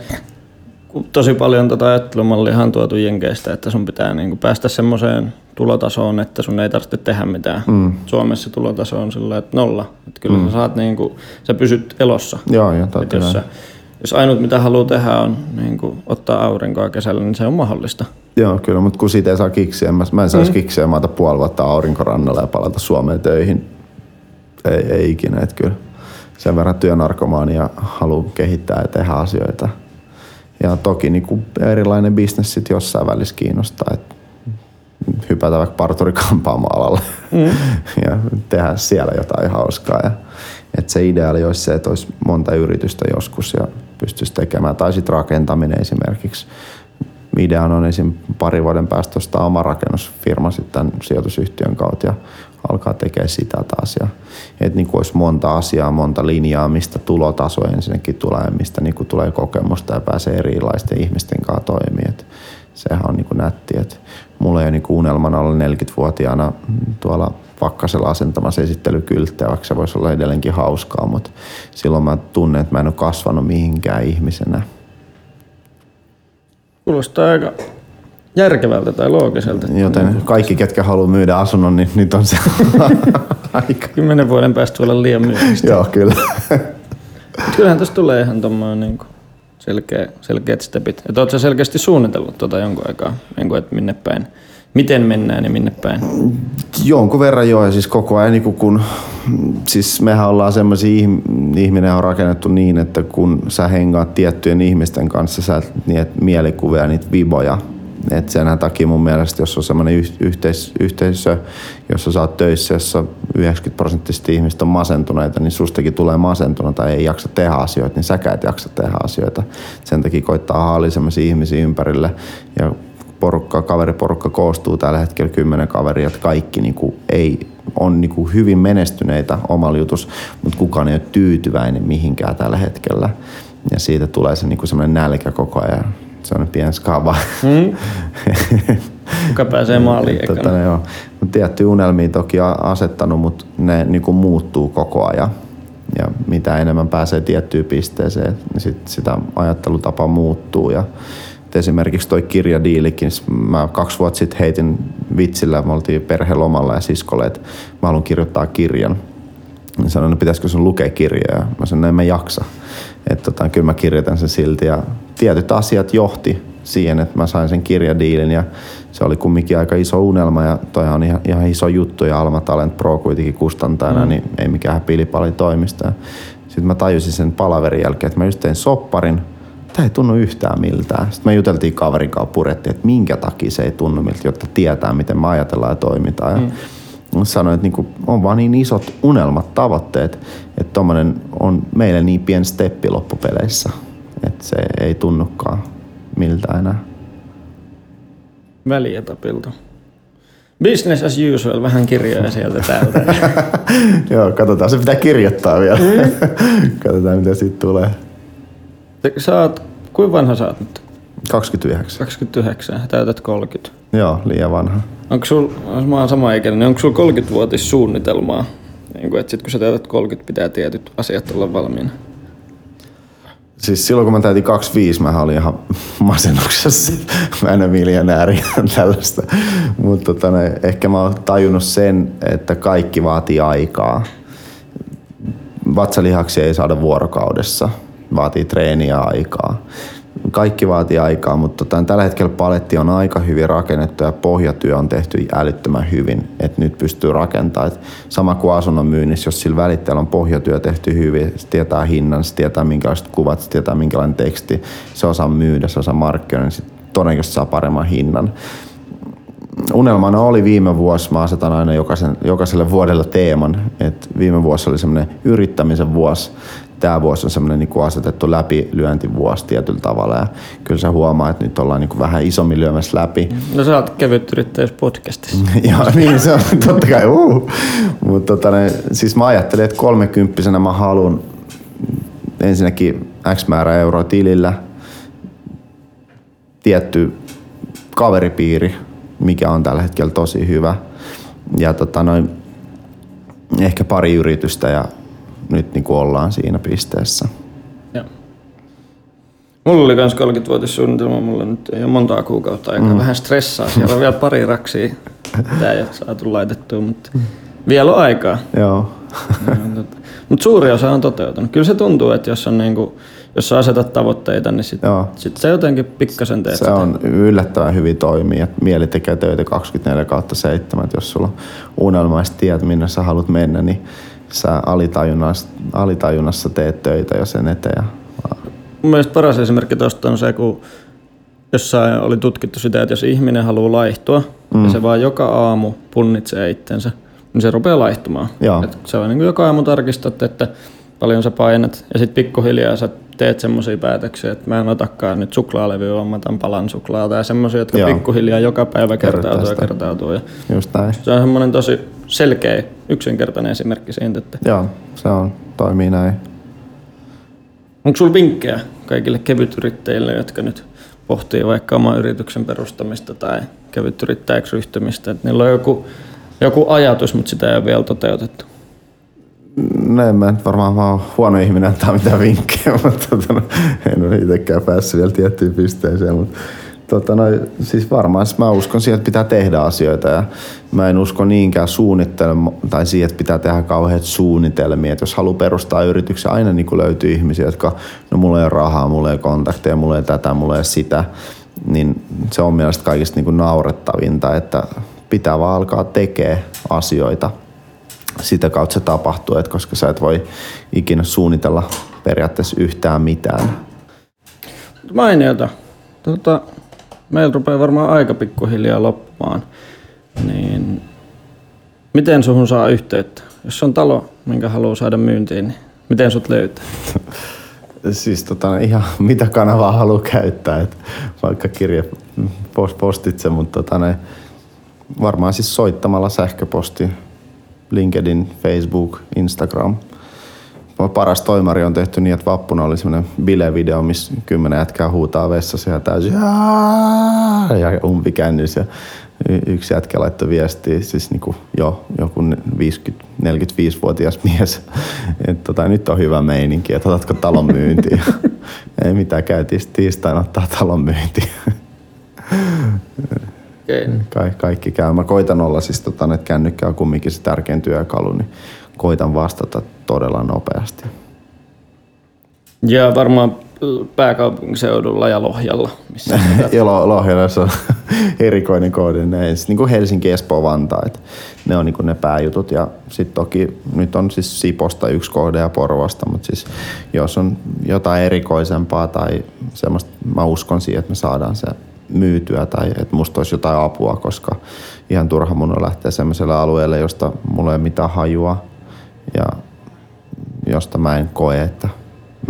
tosi paljon tota ajattelumallia on tuotu Jenkeistä, että sun pitää niin kuin päästä semmoiseen tulotasoon, että sun ei tarvitse tehdä mitään. Mm. Suomessa tulotaso on sillä että nolla. Että kyllä mm. sä, saat niin kuin, sä pysyt elossa. Joo, joo, jos, sä, jos ainut mitä haluaa tehdä on niin kuin, ottaa aurinkoa kesällä, niin se on mahdollista. Joo, kyllä, mutta kun siitä ei saa kiksiä, mä, mä en saisi mm. kiksiä, mä puoli vuotta aurinkorannalla ja palata Suomeen töihin. Ei, ei ikinä, että kyllä sen verran työnarkomaania haluaa kehittää ja tehdä asioita. Ja toki niin kuin erilainen bisnes sitten jossain välissä kiinnostaa, että hypätä vaikka parturikampaamo-alalle mm. ja tehdä siellä jotain hauskaa. Ja, että se ideaali olisi se, että olisi monta yritystä joskus ja pystyisi tekemään. Tai sitten rakentaminen esimerkiksi. Idean on esim. pari vuoden päästä ostaa oma rakennusfirma sitten sijoitusyhtiön kautta ja alkaa tekemään sitä taas. Ja, että niin olisi monta asiaa, monta linjaa, mistä tulotaso ensinnäkin tulee, mistä niin kuin tulee kokemusta ja pääsee erilaisten ihmisten kanssa toimimaan. sehän on niin kuin nätti. Että mulla ei ole niin unelmana olla 40-vuotiaana tuolla pakkasella asentamassa esittelykylttejä, vaikka se voisi olla edelleenkin hauskaa, mutta silloin mä tunnen, että mä en ole kasvanut mihinkään ihmisenä. Kuulostaa aika järkevältä tai loogiselta. Joten kaikki, ketkä haluaa myydä asunnon, niin nyt on se aika. Kymmenen vuoden päästä olla liian myymistä. Joo, kyllä. Kyllähän tässä tulee ihan tommoinen niin selkeä, selkeät stepit. Että oletko selkeästi suunnitellut tuota jonkun aikaa, niin kuin, että minne päin, miten mennään ja minne päin? Jonkun verran joo, ja siis koko ajan niin kun, siis mehän ollaan semmoisia, ihminen on rakennettu niin, että kun sä hengaat tiettyjen ihmisten kanssa, sä niitä mielikuvia, niitä viboja, et sen takia mun mielestä, jos on semmoinen yhteis- yhteisö, jossa sä oot töissä, jossa 90 prosenttisesti ihmistä on masentuneita, niin sustakin tulee masentuneita tai ei jaksa tehdä asioita, niin säkään et jaksa tehdä asioita. Sen takia koittaa haali semmoisia ihmisiä ympärille ja porukka, kaveriporukka koostuu tällä hetkellä kymmenen kaveria, että kaikki niinku ei on niinku hyvin menestyneitä omalla jutus, mutta kukaan ei ole tyytyväinen mihinkään tällä hetkellä. Ja siitä tulee se niinku semmoinen nälkä koko ajan se on pieni skava. Mm. Kuka pääsee maaliin tota, no, joo. Tiettyjä unelmia toki asettanut, mutta ne niin kuin muuttuu koko ajan. Ja mitä enemmän pääsee tiettyyn pisteeseen, niin sit sitä ajattelutapa muuttuu. Ja esimerkiksi toi kirjadiilikin, mä kaksi vuotta sitten heitin vitsillä, me oltiin perhelomalla ja siskolle, että mä haluan kirjoittaa kirjan. Niin sanoin, että pitäisikö sun lukea kirjaa. Mä sanoin, että en mä jaksa. Että tota, kyllä mä kirjoitan sen silti ja tietyt asiat johti siihen, että mä sain sen kirjadiilin ja se oli kumminkin aika iso unelma ja toi on ihan, ihan iso juttu ja Alma Talent Pro kuitenkin kustantajana, mm. niin ei mikään pilipali toimista. Sitten mä tajusin sen palaverin jälkeen, että mä just tein sopparin, tämä ei tunnu yhtään miltään. Sitten me juteltiin kaverin kanssa, purettiin, että minkä takia se ei tunnu miltä, jotta tietää, miten me ajatellaan ja toimitaan. Ja mm. sanoin, että niinku, on vaan niin isot unelmat, tavoitteet, että tuommoinen on meille niin pieni steppi loppupeleissä että se ei tunnukaan miltä enää. Välietapilta. Business as usual, vähän kirjoja sieltä täältä. Joo, katsotaan, se pitää kirjoittaa vielä. Mm. katsotaan, mitä siitä tulee. Oot, kuinka vanha sä oot nyt? 29. 29, täytät 30. Joo, liian vanha. Onko sul, mä oon sama ikäinen, niin onko sulla 30-vuotis suunnitelmaa? Niin kuin, että sit kun sä täytät 30, pitää tietyt asiat olla valmiina. Siis silloin kun mä täytin 25, mä olin ihan masennuksessa. mä en ole miljonääri tällaista. Mutta tota, ehkä mä oon tajunnut sen, että kaikki vaatii aikaa. Vatsalihaksia ei saada vuorokaudessa. Vaatii treeniä aikaa kaikki vaatii aikaa, mutta tota, tällä hetkellä paletti on aika hyvin rakennettu ja pohjatyö on tehty älyttömän hyvin, että nyt pystyy rakentamaan. Et sama kuin asunnon myynnissä, jos sillä välittäjällä on pohjatyö tehty hyvin, se tietää hinnan, se tietää minkälaiset kuvat, se tietää minkälainen teksti, se osaa myydä, se osaa markkinoida, niin todennäköisesti saa paremman hinnan unelmana oli viime vuosi, mä asetan aina jokaisen, jokaiselle vuodelle teeman, että viime vuosi oli semmoinen yrittämisen vuosi, tämä vuosi on semmoinen niin kuin asetettu läpilyöntivuosi tietyllä tavalla ja kyllä se huomaa, että nyt ollaan niin kuin vähän isommin lyömässä läpi. No sä oot kevyt yrittäjyys podcastissa. Joo, niin se on totta kai. Uh. Mutta tota, siis mä ajattelin, että kolmekymppisenä mä haluan ensinnäkin X määrä euroa tilillä, tietty kaveripiiri, mikä on tällä hetkellä tosi hyvä – ja tota noin, ehkä pari yritystä ja nyt niin kuin ollaan siinä pisteessä. Joo. Mulla oli myös 30-vuotissuunnitelma, mulla nyt ei ole montaa kuukautta aikaa. Mm. Vähän stressaa, siellä on vielä pari raksia. Tämä ei ole saatu laitettua, mutta vielä on aikaa. Joo. mutta suuri osa on toteutunut. Kyllä se tuntuu, että jos, on niinku, jos sä asetat tavoitteita, niin sitten sit se jotenkin pikkasen teet Se sitä. on yllättävän hyvin toimii, että mieli tekee töitä 24 kautta 7. Että jos sulla on unelmaiset tiet, minne sä haluat mennä, niin sä alitajunnassa, alitajunnassa teet töitä jo sen eteen. Mun mielestä paras esimerkki tuosta on se, kun jossain oli tutkittu sitä, että jos ihminen haluaa laihtua mm. ja se vaan joka aamu punnitsee itsensä, niin se rupeaa laihtumaan. Joo. Et se on niin kuin joka aamu tarkistat, että paljon sä painat ja sitten pikkuhiljaa sä teet semmoisia päätöksiä, että mä en otakaan nyt suklaalevyä, vaan mä otan palan suklaata ja semmoisia, jotka Joo. pikkuhiljaa joka päivä kertautuu ja kertautuu. Ja Just näin. se on semmoinen tosi selkeä, yksinkertainen esimerkki siitä, että Joo, se on, toimii näin. Onko sulla vinkkejä kaikille kevytyrittäjille, jotka nyt pohtii vaikka oman yrityksen perustamista tai kevytyrittäjäksi ryhtymistä, että niillä on joku, joku ajatus, mutta sitä ei ole vielä toteutettu? No en mä nyt varmaan vaan huono ihminen antaa mitään vinkkejä, mutta tota, no, en ole itsekään päässyt vielä tiettyyn pisteeseen. Mutta tota, no, siis varmaan mä uskon siihen, että pitää tehdä asioita ja mä en usko niinkään suunnittelma tai siihen, että pitää tehdä kauheat suunnitelmia. Että jos haluaa perustaa yrityksen, aina niin löytyy ihmisiä, jotka, no mulla ei ole rahaa, mulla ei ole kontakteja, mulla ei ole tätä, mulla ei ole sitä. Niin se on mielestäni kaikista niin naurettavinta, että pitää vaan alkaa tekemään asioita sitä kautta se tapahtuu, että koska sä et voi ikinä suunnitella periaatteessa yhtään mitään. Mainiota. Tota, meillä rupeaa varmaan aika pikkuhiljaa loppumaan. Niin, miten suhun saa yhteyttä? Jos on talo, minkä haluaa saada myyntiin, niin miten sut löytää? Siis tota, ihan mitä kanavaa haluaa käyttää, että vaikka kirje post, postitse, mutta tota, ne, varmaan siis soittamalla sähköposti, LinkedIn, Facebook, Instagram. Paras toimari on tehty niin, että vappuna oli semmoinen bilevideo, missä kymmenen jätkää huutaa vessassa ja täysin ja umpi kännissä. Ja yksi jätkä laittoi viestiä, siis niinku jo joku 50-45-vuotias mies, että tota, nyt on hyvä meininki, että otatko talon myyntiin. Ei mitään, käytiin tiistaina ottaa talon myyntiin. Okay. Ka- kaikki käy. Mä koitan olla siis, tota, että kännykkä on kumminkin se tärkein työkalu, niin koitan vastata todella nopeasti. Ja varmaan pääkaupunkiseudulla ja Lohjalla, missä Ja Lo- Lohjalassa on erikoinen kohde, ne, niin kuin Helsinki, Espoo, Vantaa, että ne on niin kuin ne pääjutut. Ja sitten toki nyt on siis Siposta yksi kohde ja Porvosta, mutta siis jos on jotain erikoisempaa tai semmoista, mä uskon siihen, että me saadaan se myytyä tai että musta olisi jotain apua, koska ihan turha mun on lähteä semmoiselle alueelle, josta mulla ei ole mitään hajua ja josta mä en koe, että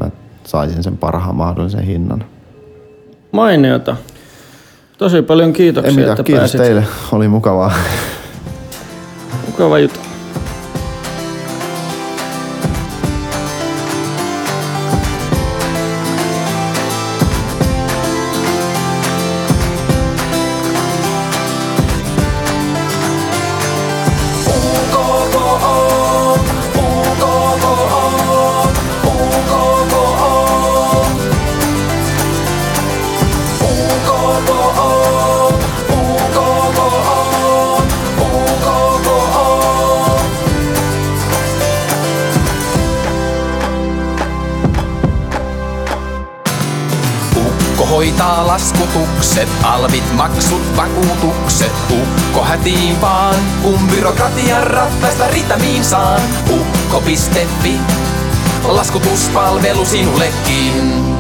mä saisin sen parhaan mahdollisen hinnan. Mainiota. Tosi paljon Ei kiitoksia, mitään, että kiitos pääsit. teille. Oli mukavaa. Mukava juttu. Saan. Ukko.fi, laskutuspalvelu sinullekin.